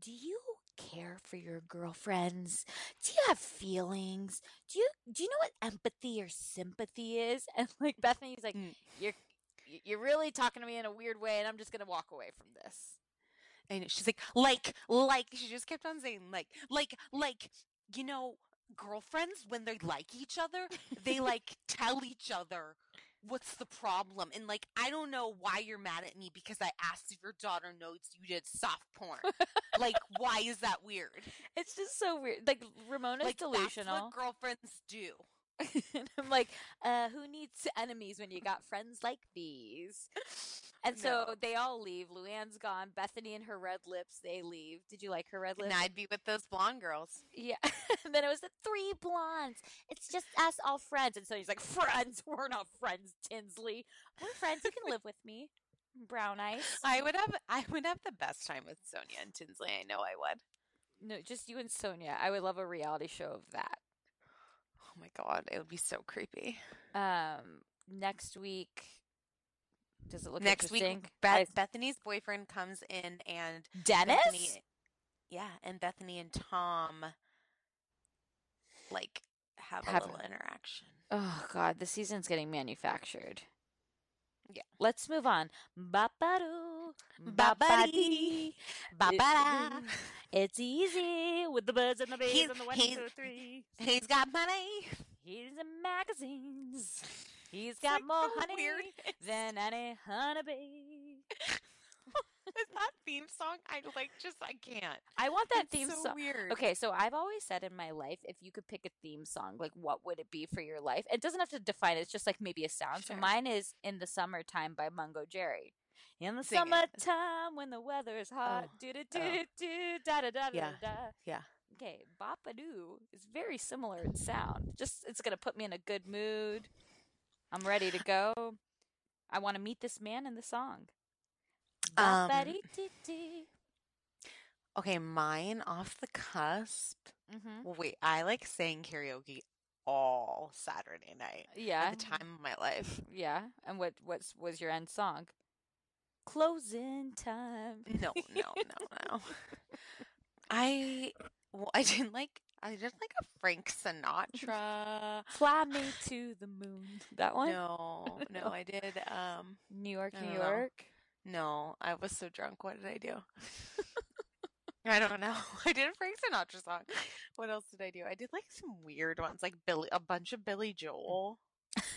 "Do you care for your girlfriends? Do you have feelings? Do you do you know what empathy or sympathy is?" (laughs) And like Bethenny's like, Mm. "You're you're really talking to me in a weird way, and I'm just gonna walk away from this." And she's like, like, like, she just kept on saying, like, like, like, you know, girlfriends, when they like each other, they (laughs) like tell each other what's the problem. And like, I don't know why you're mad at me because I asked if your daughter knows you did soft porn. like, why is that weird? (laughs) It's just so weird. Like Ramona's like, delusional. that's what girlfriends do. (laughs) and I'm like, uh, who needs enemies when you got friends like these? (laughs) And so No. they all leave. Luann's gone. Bethenny and her red lips, they leave. Did you like her red lips? And? I'd be with those blonde girls. Yeah. (laughs) and then it was the three blondes. It's just us all friends. And so he's like, friends? We're not friends, Tinsley. We're friends. You can live with me. Brown eyes. I would have, I would have the best time with Sonja and Tinsley. I know I would. No, just you and Sonja. I would love a reality show of that. Oh my god, it would be so creepy. Um, next week. Does it look Next week? Beth- I- Bethenny's boyfriend comes in, and Dennis? Bethenny, yeah, and Bethenny and Tom like have, Have a a- little interaction. Oh God, the season's getting manufactured. Yeah. Let's move on. Ba-ba-dee, ba-ba-dee. ba-ba-da. It's easy with the birds and the bees and the one, he's- two, three. He's got money. He's in magazines. He's got like, more so honey weird. than any honeybee. (laughs) (laughs) Is that theme song? I like just I can't. I want that It's theme so song. weird. Okay, so I've always said in my life, if you could pick a theme song, like what would it be for your life? It doesn't have to define it. It's just like maybe a sound. So mine is "In the Summertime" by Mungo Jerry. In the Sing it. summertime when the weather is hot, Oh, do do oh. do oh. do da da da da Yeah. da. Yeah. Okay, Bapadoo is very similar in sound. Just it's gonna put me in a good mood. I'm ready to go. I want to meet this man in the song. Um, Okay, mine off the cusp. Mhm. Well, wait, I like sang karaoke all Saturday night. Yeah. At the time of my life. (laughs) Yeah. And what what's was your end song? Closing time. No, no, no, no. (laughs) I well, I didn't like I did like a Frank Sinatra. Fly me to the moon. That one? No, no, (laughs) I did um New York, New. York. No, I was so drunk. What did I do? (laughs) I don't know. (laughs) I did a Frank Sinatra song. What else did I do? I did like some weird ones, like Billy, a bunch of Billy Joel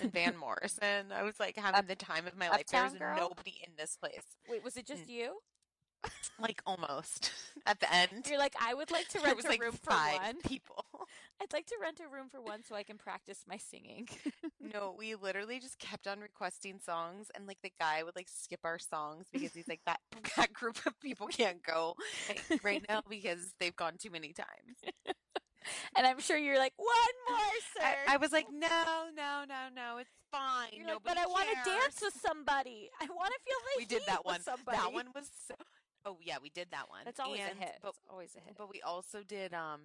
and (laughs) Van Morrison. I was like having Up- the time of my life. There was Girl? nobody in this place, Wait, was it just you? Like almost (laughs) at the end. You're like, I would like to (laughs) rent was a like room five for one. people. (laughs) I'd like to rent a room for one so I can practice my singing. No, we literally just kept on requesting songs, and like the guy would like skip our songs because he's like that that group of people can't go right now because they've gone too many times. And I'm sure you're like, one more, sir. I, I was like, no, no, no, no, it's fine. Like, but I want to dance with somebody. I want to feel like We did that one. Somebody. That one was so. Oh yeah, we did that one. That's always And- a hit. But it's always a hit. but we also did um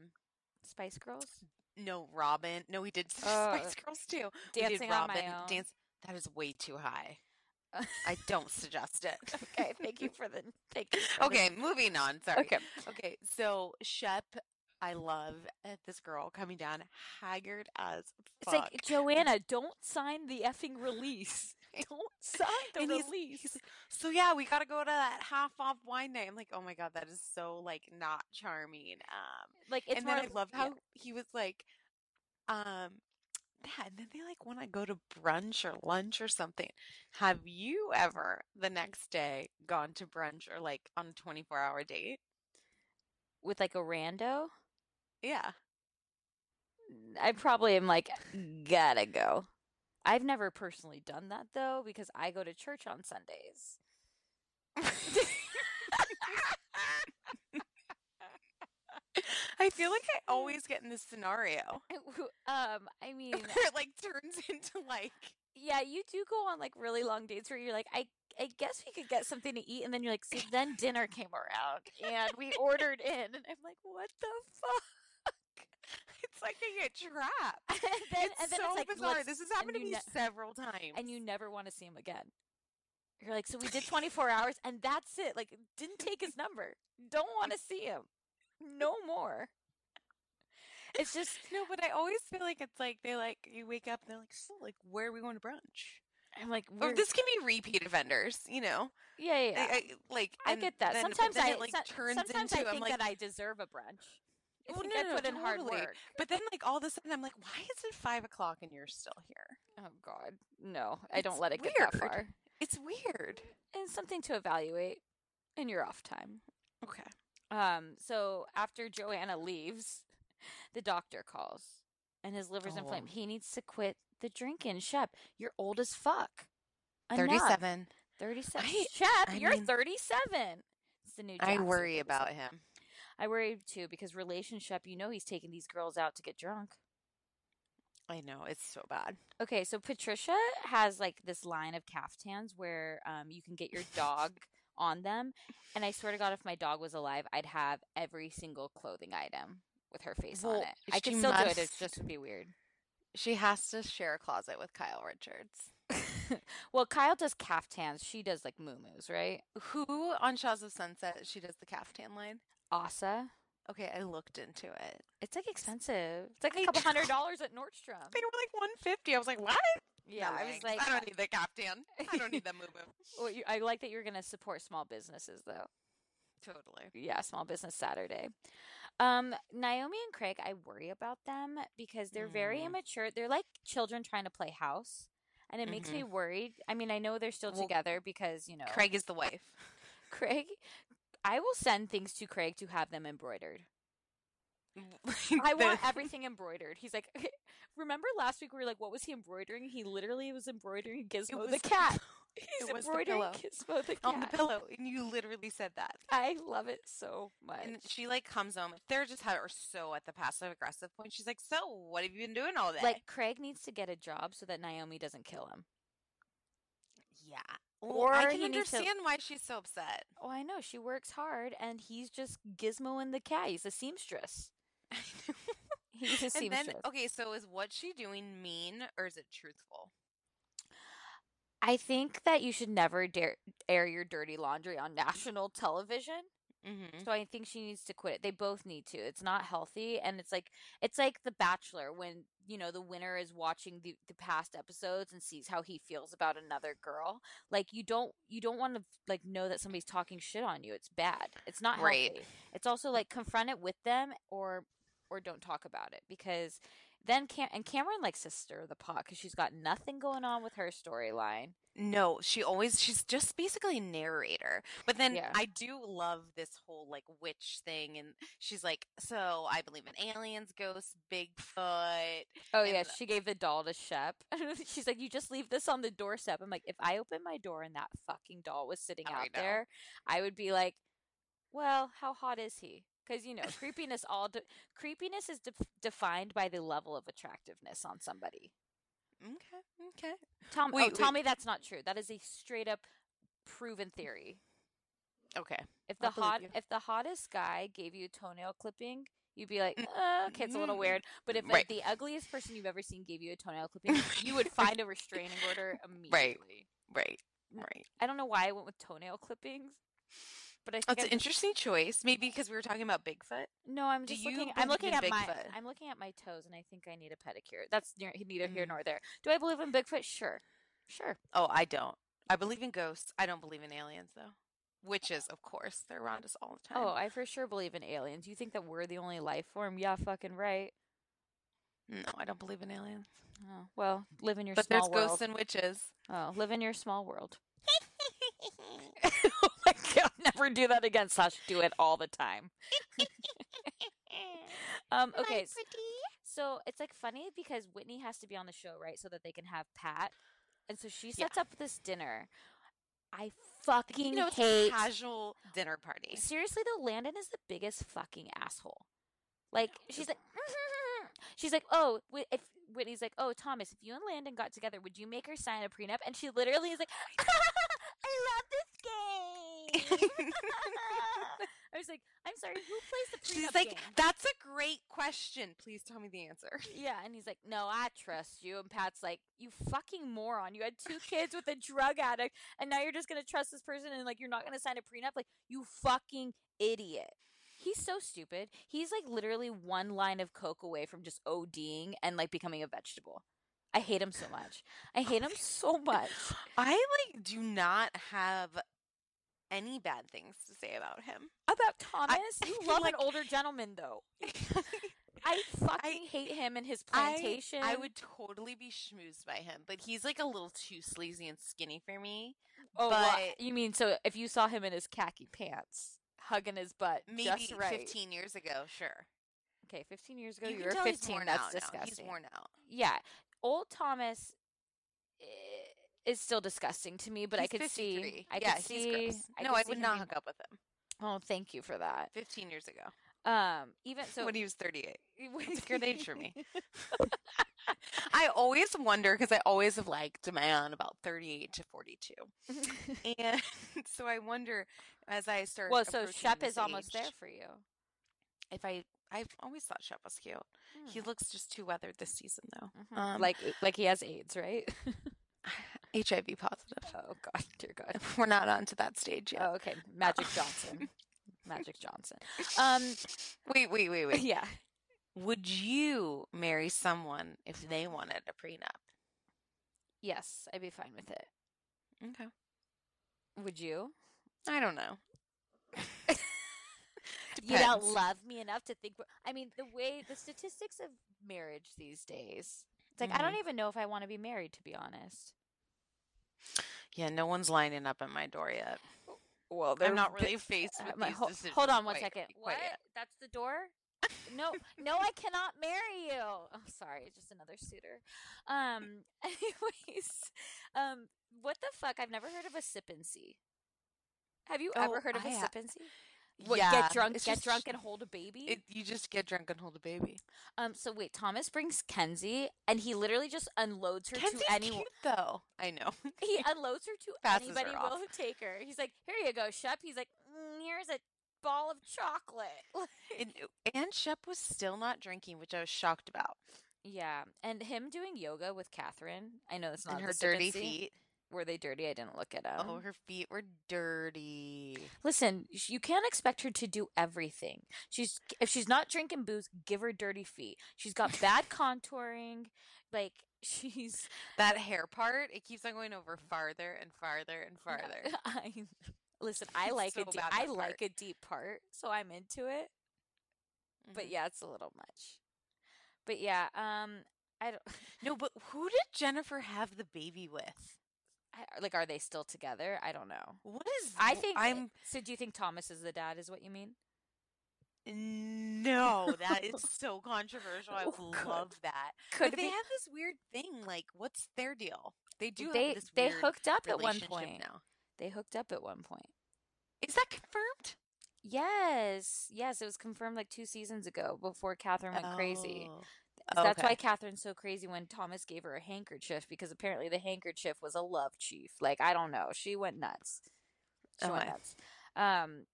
Spice Girls no Robyn. No, we did Oh. (laughs) Spice Girls too. We did dancing on my Robyn own. dance. That is way too high. I (laughs) don't suggest it. (laughs) okay, thank you for the thank you. for the- Okay, moving on. Sorry. Okay. Okay, so Shep, I love uh, this girl coming down haggard as fuck. It's like Joanna, don't sign the effing release. (laughs) Don't sign (laughs) the And release. he's like, so yeah, we got to go to that half off wine night. I'm like, oh my god, that is so like not charming. Um, like it's and more then I yeah. how he was like, um, yeah, and then they like want to go to brunch or lunch or something. Have you ever the next day gone to brunch or like on a 24 hour date? with like a rando. Yeah. I probably am like gotta go. I've never personally done that though because I go to church on Sundays. (laughs) I feel like I (laughs) always get in this scenario um, I mean, (laughs) where it like turns into like yeah, you do go on like really long dates where you're like, I I guess we could get something to eat, and then you're like, see, then dinner came around and we ordered in, and I'm like, what the fuck? It's (laughs) like I get trapped. (laughs) and then it's and then so it's like bizarre. This has happened to me ne- several times. and you never want to see him again. You're like, so we did 24 hours, and that's it. Like, didn't take his number. Don't want to see him. No more. It's just (laughs) no, but I always feel like it's like they like you wake up and they're like, so like where are we going to brunch? I'm like, Or we're- this can be repeat offenders, you know. yeah, yeah. yeah. I, I, like I get that. then- sometimes then I it, like so- turns sometimes into I I'm think like, that I deserve a brunch. Well, no, I no, put in hard totally. work. But then like all of a sudden I'm like, why is it five o'clock and you're still here? Oh God, no! I don't let it get that far. It's weird. And something to evaluate in your off time. Okay. Um, so after Joanna leaves, the doctor calls and his liver's Oh. inflamed. He needs to quit the drinking. Shep, you're old as fuck. Enough. Thirty-seven. 37. I- Shep, I you're mean- 37. It's the new I worry about him. I worry too because relationship, you know he's taking these girls out to get drunk. I know it's so bad. Okay, so Patricia has like this line of caftans where um, you can get your dog (laughs) on them. And I swear to God, if my dog was alive, I'd have every single clothing item with her face on it. I could still do it. It just would be weird. She has to share a closet with Kyle Richards. (laughs) well, Kyle does caftans. She does like moo right? Who on Shahs of Sunset? She does the caftan line. Asa. Okay, I looked into it. It's like expensive. It's like a I couple hundred dollars at Nordstrom. They were like one fifty. I was like, what? Yeah, No I was like, I don't need the captain. I don't need that moo (laughs) well, you, I like that you're going to support small businesses though. Totally. yeah, Small Business Saturday. Um, Naomie and Craig, I worry about them because they're very Mm. immature. They're like children trying to play house, and it makes me worried. I mean, I know they're still Well, together because you know Craig is the wife. (laughs) Craig. I will send things to Craig to have them embroidered. (laughs) I want (laughs) everything embroidered. He's like, (laughs) remember last week we were like, what was he embroidering? He literally was embroidering Gizmo was the cat. It He's was the embroidering pillow. Gizmo the cat. on the pillow, and you literally said that. I love it so much. And she like comes home. They're just are so at the passive aggressive point. She's like, "So, what have you been doing all day?" Like Craig needs to get a job so that Naomie doesn't kill him. yeah. Or I can needs to- understand why she's so upset. Oh, I know. She works hard and he's just Gizmo and the cat. He's a seamstress. (laughs) He's a and seamstress. then, okay, so is what she doing mean or is it truthful? I think that you should never dare air your dirty laundry on (laughs) national television. Mm-hmm. So I think she needs to quit it. They both need to. It's not healthy and it's like it's like The Bachelor when, you know, the winner is watching the, the past episodes and sees how he feels about another girl. Like you don't you don't want to like know that somebody's talking shit on you. It's bad. It's not Right. healthy. It's also like confront it with them or or don't talk about it because then Cam- and Cameron likes to stir the pot because she's got nothing going on with her storyline. No, she always she's just basically narrator. But then Yeah. I do love this whole like witch thing and she's like, "So, I believe in aliens, ghosts, Bigfoot." Oh And yeah, she gave the doll to Shep. (laughs) She's like, "You just leave this on the doorstep." I'm like, if I opened my door and that fucking doll was sitting I out know. there, I would be like, "Well, how hot is he?" Because you know creepiness all de- creepiness is de- defined by the level of attractiveness on somebody. Okay. Okay. Tom, oh, Wait, tell wait. me that's not true. That is a straight up proven theory. Okay. If the hot you. if the hottest guy gave you a toenail clipping, you'd be like, uh, okay, it's a little Mm. weird. But if Right. the ugliest person you've ever seen gave you a toenail clipping, (laughs) you would find a restraining order immediately. Right. Right. Right. I don't know why I went with toenail clippings, but I think That's I an interesting choice. Maybe because we were talking about Bigfoot. No, I'm just you looking. I'm looking in at my. Bigfoot? I'm looking at my toes, and I think I need a pedicure. That's near, neither here Mm. nor there. Do I believe in Bigfoot? Sure, sure. Oh, I don't. I believe in ghosts. I don't believe in aliens, though. Witches, of course, they're around us all the time. Oh, I for sure believe in aliens. You think that we're the only life form? Yeah, fucking right. no, I don't believe in aliens. Oh, well, live in your But small there's ghosts and witches. Oh, live in your small world. (laughs) oh my god, never do that again. Slash, do it all the time. (laughs) um, okay, s- so it's like funny because Whitney has to be on the show, right? So that they can have Pat. And so she Yeah. sets up this dinner. I fucking You know, it's hate a casual dinner party. Seriously though, Landon is the biggest fucking asshole. Like she's like, (laughs) she's like, oh, if Whitney's like, oh, Thomas, if you and Landon got together, would you make her sign a prenup? And she literally is like, I (laughs) love this game. (laughs) I was like, I'm sorry, who plays the prenup She's like, game? that's a great question. Please tell me the answer. (laughs) Yeah, and he's like, "No, I trust you." And Pat's like, "You fucking moron! You had two kids with a drug addict, and now you're just gonna trust this person and like you're not gonna sign a prenup? Like, you fucking idiot!" He's so stupid. He's like literally one line of coke away from just ODing and like becoming a vegetable. I hate him so much. I hate him so much. I like do not have any bad things to say about him. About Thomas, (laughs) you love like- an older gentleman though. (laughs) I fucking hate him and his plantation. I, would totally be schmoozed by him, but he's like a little too sleazy and skinny for me. Oh, but- you mean so if you saw him in his khaki pants, hugging his butt, Maybe just right? 15 years ago, sure. Okay, 15 years ago, you you, were 15. he's worn That's out now. disgusting. He's worn out. Yeah, old Thomas i- is still disgusting to me, but I He's could see. I yeah, could see. I no, could I would not hook up with him. Oh, thank you for that. 15 years ago, Um, even (laughs) so, when he was 38. (laughs) It's a good age for me. (laughs) I always wonder because I always have liked a man about 38 to 42. And so I wonder as I start. well, so Shep is almost there for you. If I, I've always thought Shep was cute. He Hmm. looks just too weathered this season, though. Mhm. Um, like like he has AIDS, right? HIV positive. oh God, dear God. (laughs) We're not on to that stage yet. Oh, okay, Magic Johnson. Magic Johnson. Um, Wait, wait, wait, wait. yeah. Would you marry someone if they wanted a prenup? Yes, I'd be fine with it. Okay. Would you? I don't know. (laughs) You don't love me enough to think. I mean, the way the statistics of marriage these days. It's like I don't even know if I want to be married, to be honest. Yeah, no one's lining up at my door yet. Well, I'm not really faced with Uh, my- these ho- decisions. hold on one quite- second. quite What? yet. That's the door? No, (laughs) no, I cannot marry you. Oh, sorry, just another suitor. Um, (laughs) anyways, um, what the fuck? I've never heard of a sip. Have you ever Oh, heard of a I ha- sip and see? What, Yeah, get drunk, get just- drunk, and hold a baby. It, you just get drunk and hold a baby. um, so wait, Thomas brings Kensie, and he literally just unloads her Kensie's to anyone. though. I know. (laughs) He unloads her to Passes anybody off. will take her. He's like, "Here you go, Shep." He's like, mm, "Here's a ball of chocolate." (laughs) and, and Shep was still not drinking, which I was shocked about. Yeah, and him doing yoga with Kathryn. I know it's not and her dirty feet. Were they dirty? I didn't look at them. Oh, her feet were dirty. Listen, you can't expect her to do everything. She's if she's not drinking booze, give her dirty feet. She's got (laughs) bad contouring. Like (laughs) she's That hair part, it keeps on going over farther and farther and farther. (laughs) I listen. I like so a deep, I that like part. a deep part, so I'm into it. But Mhm. yeah, it's a little much. But yeah, um, I don't. No, but who did Jennifer have the baby with? Like, are they still together? I don't know. What is I think I'm So, do you think Thomas is the dad? Is what you mean? no, that is (laughs) so controversial. I Oh, could- love that. Could but they be. have this weird thing. Like, what's their deal? They do They have this they hooked up at one point. now. They hooked up at one point. Is that confirmed? Yes, yes, it was confirmed like two seasons ago before Kathryn went crazy. Oh. Oh. That's why Kathryn's so crazy when Thomas gave her a handkerchief because apparently the handkerchief was a love chief. Like I don't know, she went nuts. She went Okay. nuts. Um,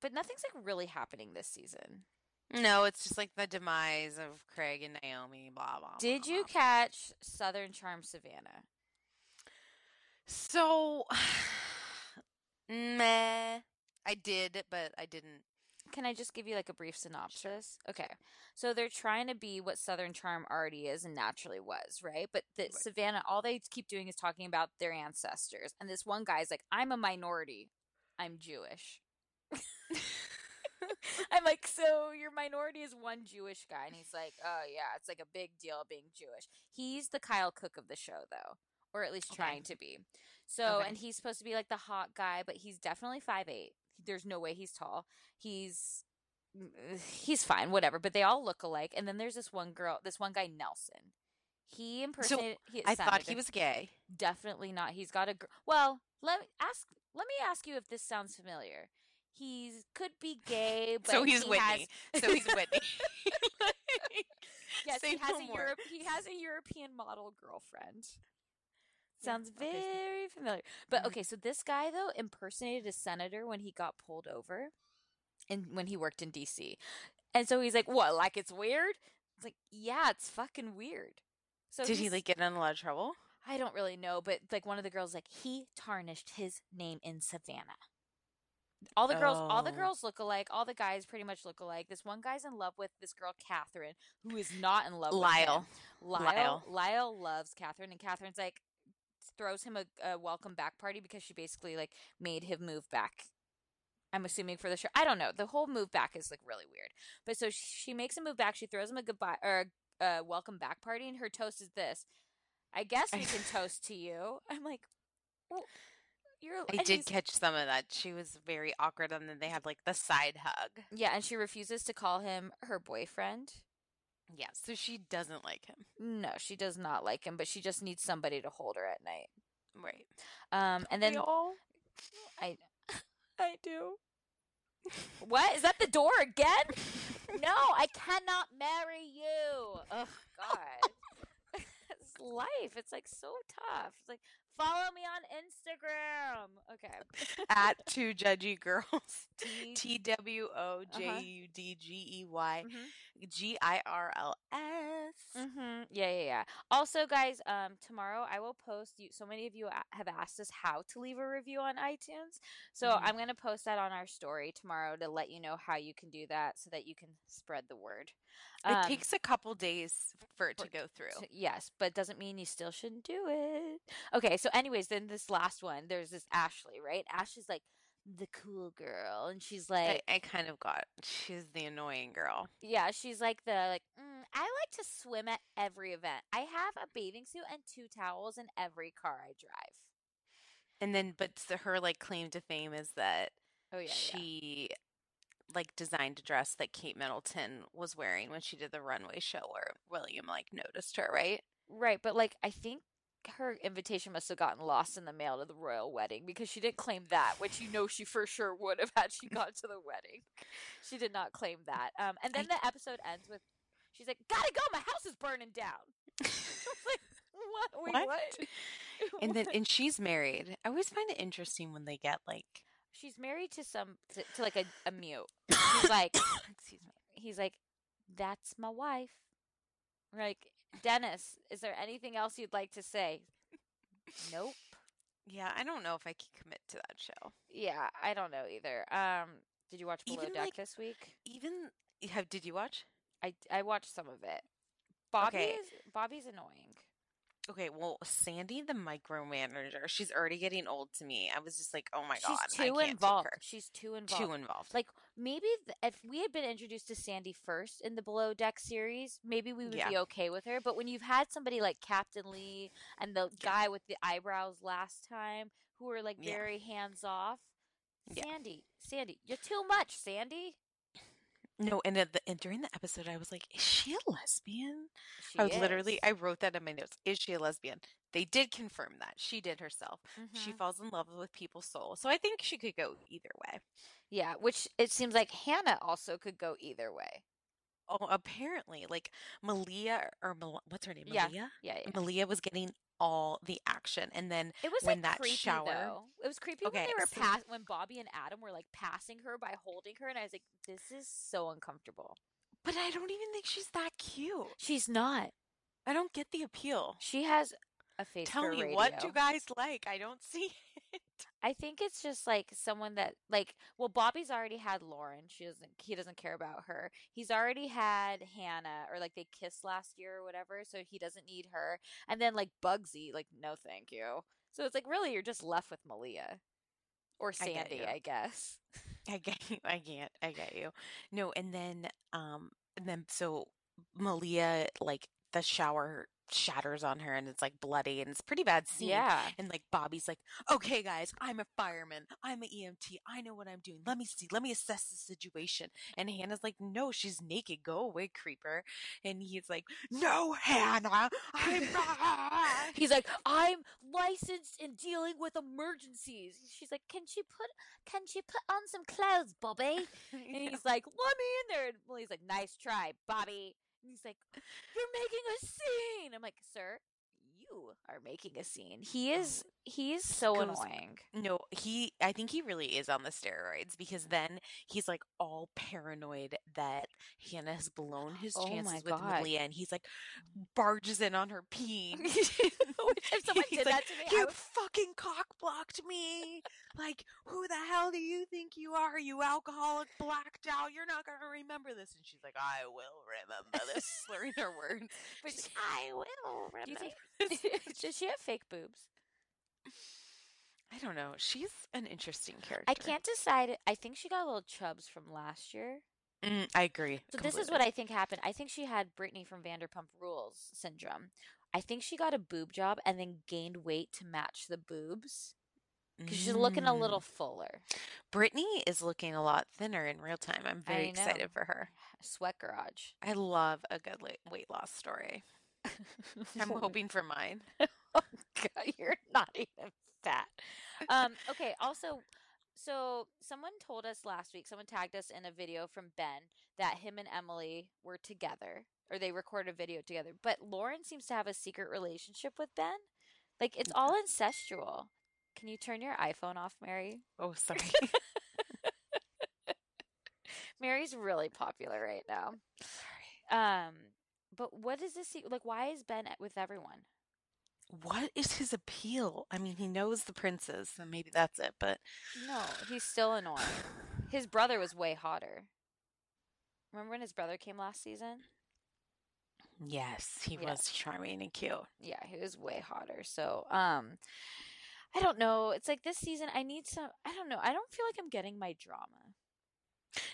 but nothing's like really happening this season. No, it's just like the demise of Craig and Naomie, blah, blah, Did blah, you blah. catch Southern Charm Savannah? So, (sighs) meh. I did, but I didn't. Can I just give you like a brief synopsis? Okay. So they're trying to be what Southern Charm already is and naturally was, right? But the Right. Savannah, all they keep doing is talking about their ancestors. And this one guy's like, I'm a minority. I'm Jewish. (laughs) I'm like, so your minority is one Jewish guy. And he's like, oh, yeah, it's like a big deal being Jewish. He's the Kyle Cooke of the show, though, or at least Okay. trying to be. So, Okay. and he's supposed to be like the hot guy, but he's definitely five eight. There's no way he's tall. He's mm, (sighs) he's fine, whatever. But they all look alike. And then there's this one girl, this one guy, Nelson. He impersonated. he, I thought he was gay. definitely not. He's got a gr- well. Let me ask. Let me ask you if this sounds familiar. He's could be gay, (laughs) but So he's he Whitney. Has, So he's Whitney. (laughs) yes, (laughs) Say he has no a. Europe. He has a European model girlfriend. Sounds very familiar. But Mhm. okay, so this guy though impersonated a senator when he got pulled over, and when he worked in D.C. And so he's like, "What? Like it's weird?" It's like, "Yeah, it's fucking weird." So Did he like get in a lot of trouble? I don't really know, but like one of the girls, like he tarnished his name in Savannah. All the girls, all the Oh. girls look alike. All the guys pretty much look alike. This one guy's in love with this girl, Catherine, who is not in love Lyle. with him. Lyle. Lyle. Lyle loves Catherine, and Catherine's like throws him a, a welcome back party because she basically like made him move back. I'm assuming for the show. I don't know. The whole move back is like really weird. But so she makes him move back. She throws him a goodbye or a, a welcome back party, and her toast is this. I guess we can (laughs) toast to you. I'm like, well, you're. I did catch some of that. She was very awkward, and then they had like the side hug. Yeah, and she refuses to call him her boyfriend. Yeah, so she doesn't like him. No, she does not like him, but she just needs somebody to hold her at night. Right. Um, and then We all I, I do. What is that? The door again? (laughs) No, I cannot marry you. Oh God, (laughs) it's life. It's like so tough. It's like follow me on Instagram. Okay. at two judgy girls. (laughs) (laughs) T- W O J U D G E Y Mhm. G I R L S. Mm-hmm. Yeah, yeah, yeah. Also, guys, um, tomorrow I will post. You, so many of you have asked us how to leave a review on iTunes. So Mhm. I'm gonna post that on our story tomorrow to let you know how you can do that, so that you can spread the word. It Um, takes a couple days for it to go through. so- yes, but doesn't mean you still shouldn't do it. Okay, so anyways, then this last one, there's this Ashley, right? Ashley's like the cool girl, and she's like, I kind of got. She's the annoying girl. yeah, she's like the like. Mm, I like to swim at every event. I have a bathing suit and two towels in every car I drive. And then, but her like claim to fame is that Oh yeah, yeah. she like designed a dress that Kate Middleton was wearing when she did the runway show where William like noticed her, right? Right, but like I think her invitation must have gotten lost in the mail to the royal wedding because she didn't claim that, which you know she for sure would have had she gone to the wedding. She did not claim that. Um, and then I- the episode ends with she's like, "Gotta go, my house is burning down." (laughs) I was like, what? Wait, What? what? And then (laughs) and she's married. I always find it interesting when they get like she's married to some to, to like a, a mute. He's like, (coughs) excuse me. he's like, "That's my wife." Like, Dennis, is there anything else you'd like to say? Nope. Yeah, I don't know if I can commit to that show. Yeah, I don't know either. Um, did you watch Below Even, Deck like- this week? Even have did you watch? I I watched some of it. Bobby Okay. is Bobby's annoying. Okay, well, Sandy the micromanager, she's already getting old to me. I was just like, oh my god, She's I too involved. She's too involved. Too involved. like maybe th- if we had been introduced to Sandy first in the Below Deck series, maybe we would Yeah. be okay with her. But when you've had somebody like Captain Lee and the Yeah. guy with the eyebrows last time, who were like Yeah. very hands off, Yeah. Sandy, Sandy, you're too much, Sandy. no, and, the, and during the episode, I was like, is she a lesbian? She I was literally. I wrote that in my notes. Is she a lesbian? They did confirm that she did herself. She Mhm. falls in love with people's soul. So I think she could go either way. Yeah, which it seems like Hannah also could go either way. Oh, apparently, like Malia or Mal- what's her name? Yeah, Malia. Yeah, yeah. Malia was getting all the action, and then It was when like that creepy shower. though. It was creepy when they were so- pass when Bobby and Adam were like passing her by holding her, and I was like, "This is so uncomfortable." But I don't even think she's that cute. She's not. I don't get the appeal. She has a face Tell for me radio. what do guys like? I don't see (laughs) it. I think it's just like someone that like well Bobby's already had Lauren. She doesn't he doesn't care about her. He's already had Hannah or like they kissed last year or whatever, so he doesn't need her. And then like Bugsy, like no thank you. So it's like really you're just left with Malia. Or Sandy, you. I guess. (laughs) I get you. I can't. I get you. No, and then um and then so Malia like the shower shatters on her and it's like bloody and it's a pretty bad scene. Yeah. And like Bobby's like, okay, guys, I'm a fireman. I'm an EMT. I know what I'm doing. Let me see. Let me assess the situation. And Hannah's like, no, she's naked. Go away, creeper. And he's like, no, Hannah, I'm not. (laughs) He's like, I'm licensed in dealing with emergencies. She's like, Can she put can she put on some clothes, Bobby? (laughs) And he's like, Let me in there. And well, he's like, Nice try, Bobby. And he's like, You're making a scene. I'm like, Sir, you are making a scene. He oh. is he is so goes- annoying. No, he I think he really is on the steroids because then he's like all paranoid that Hannah has blown his Oh chances my with God. Malia and he's like barges in on her (laughs) peeing. (laughs) If someone did like, that to me, I you would fucking cock blocked me. Like, who the hell do you think you are? You alcoholic blacked out. You're not gonna remember this. And she's like, I will remember (laughs) this, (laughs) slurring her words. But She's she- like, I will Do remember. think does she have fake boobs? I don't know. She's an interesting character. I can't decide. I think she got a little chubs from last year. Mm, I agree. So this is what I think happened. I think she had Brittany from Vanderpump Rules syndrome. I think she got a boob job and then gained weight to match the boobs because she's looking a little fuller. Brittany is looking a lot thinner in real time. I'm very I excited for her. Sweat garage. I love a good la- weight loss story. I'm (laughs) hoping for mine. (laughs) oh God, you're not even fat. Um, okay. (laughs) Also, so someone told us last week. Someone tagged us in a video from Ben that him and Emily were together, or they record a video together. But Lauren seems to have a secret relationship with Ben. Like it's all incestual. Can you turn your iPhone off, Mary? Oh, (laughs) sorry. (laughs) Mary's really popular right now. Um, but what is this? Like, why is Ben with everyone? what is his appeal? I mean, he knows the princes, so maybe that's it. But No, he's still annoying. His brother was way hotter. Remember when his brother came last season? Yes, he Yeah. was charming and cute. Yeah, he was way hotter. So, um, I don't know. It's like this season, I need some. I don't know. I don't feel like I'm getting my drama.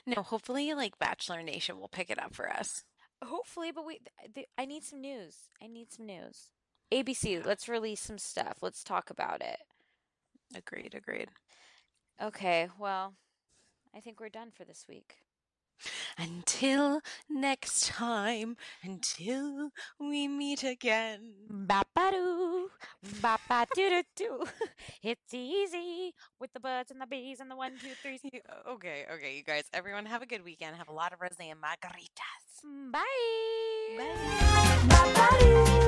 No, hopefully, like Bachelor Nation will pick it up for us. Hopefully, but we. Th- I need some news. I need some news. ABC, let's release some stuff. Let's talk about it. Agreed. Agreed. Okay, well, I think we're done for this week. Until next time, until we meet again. Ba-ba-doo, ba-ba-doo-doo-doo. It's easy with the birds and the bees and the one, two, threes. You- Okay, okay, you guys. Everyone have a good weekend. Have a lot of rosé and margaritas. Mm, bye. It's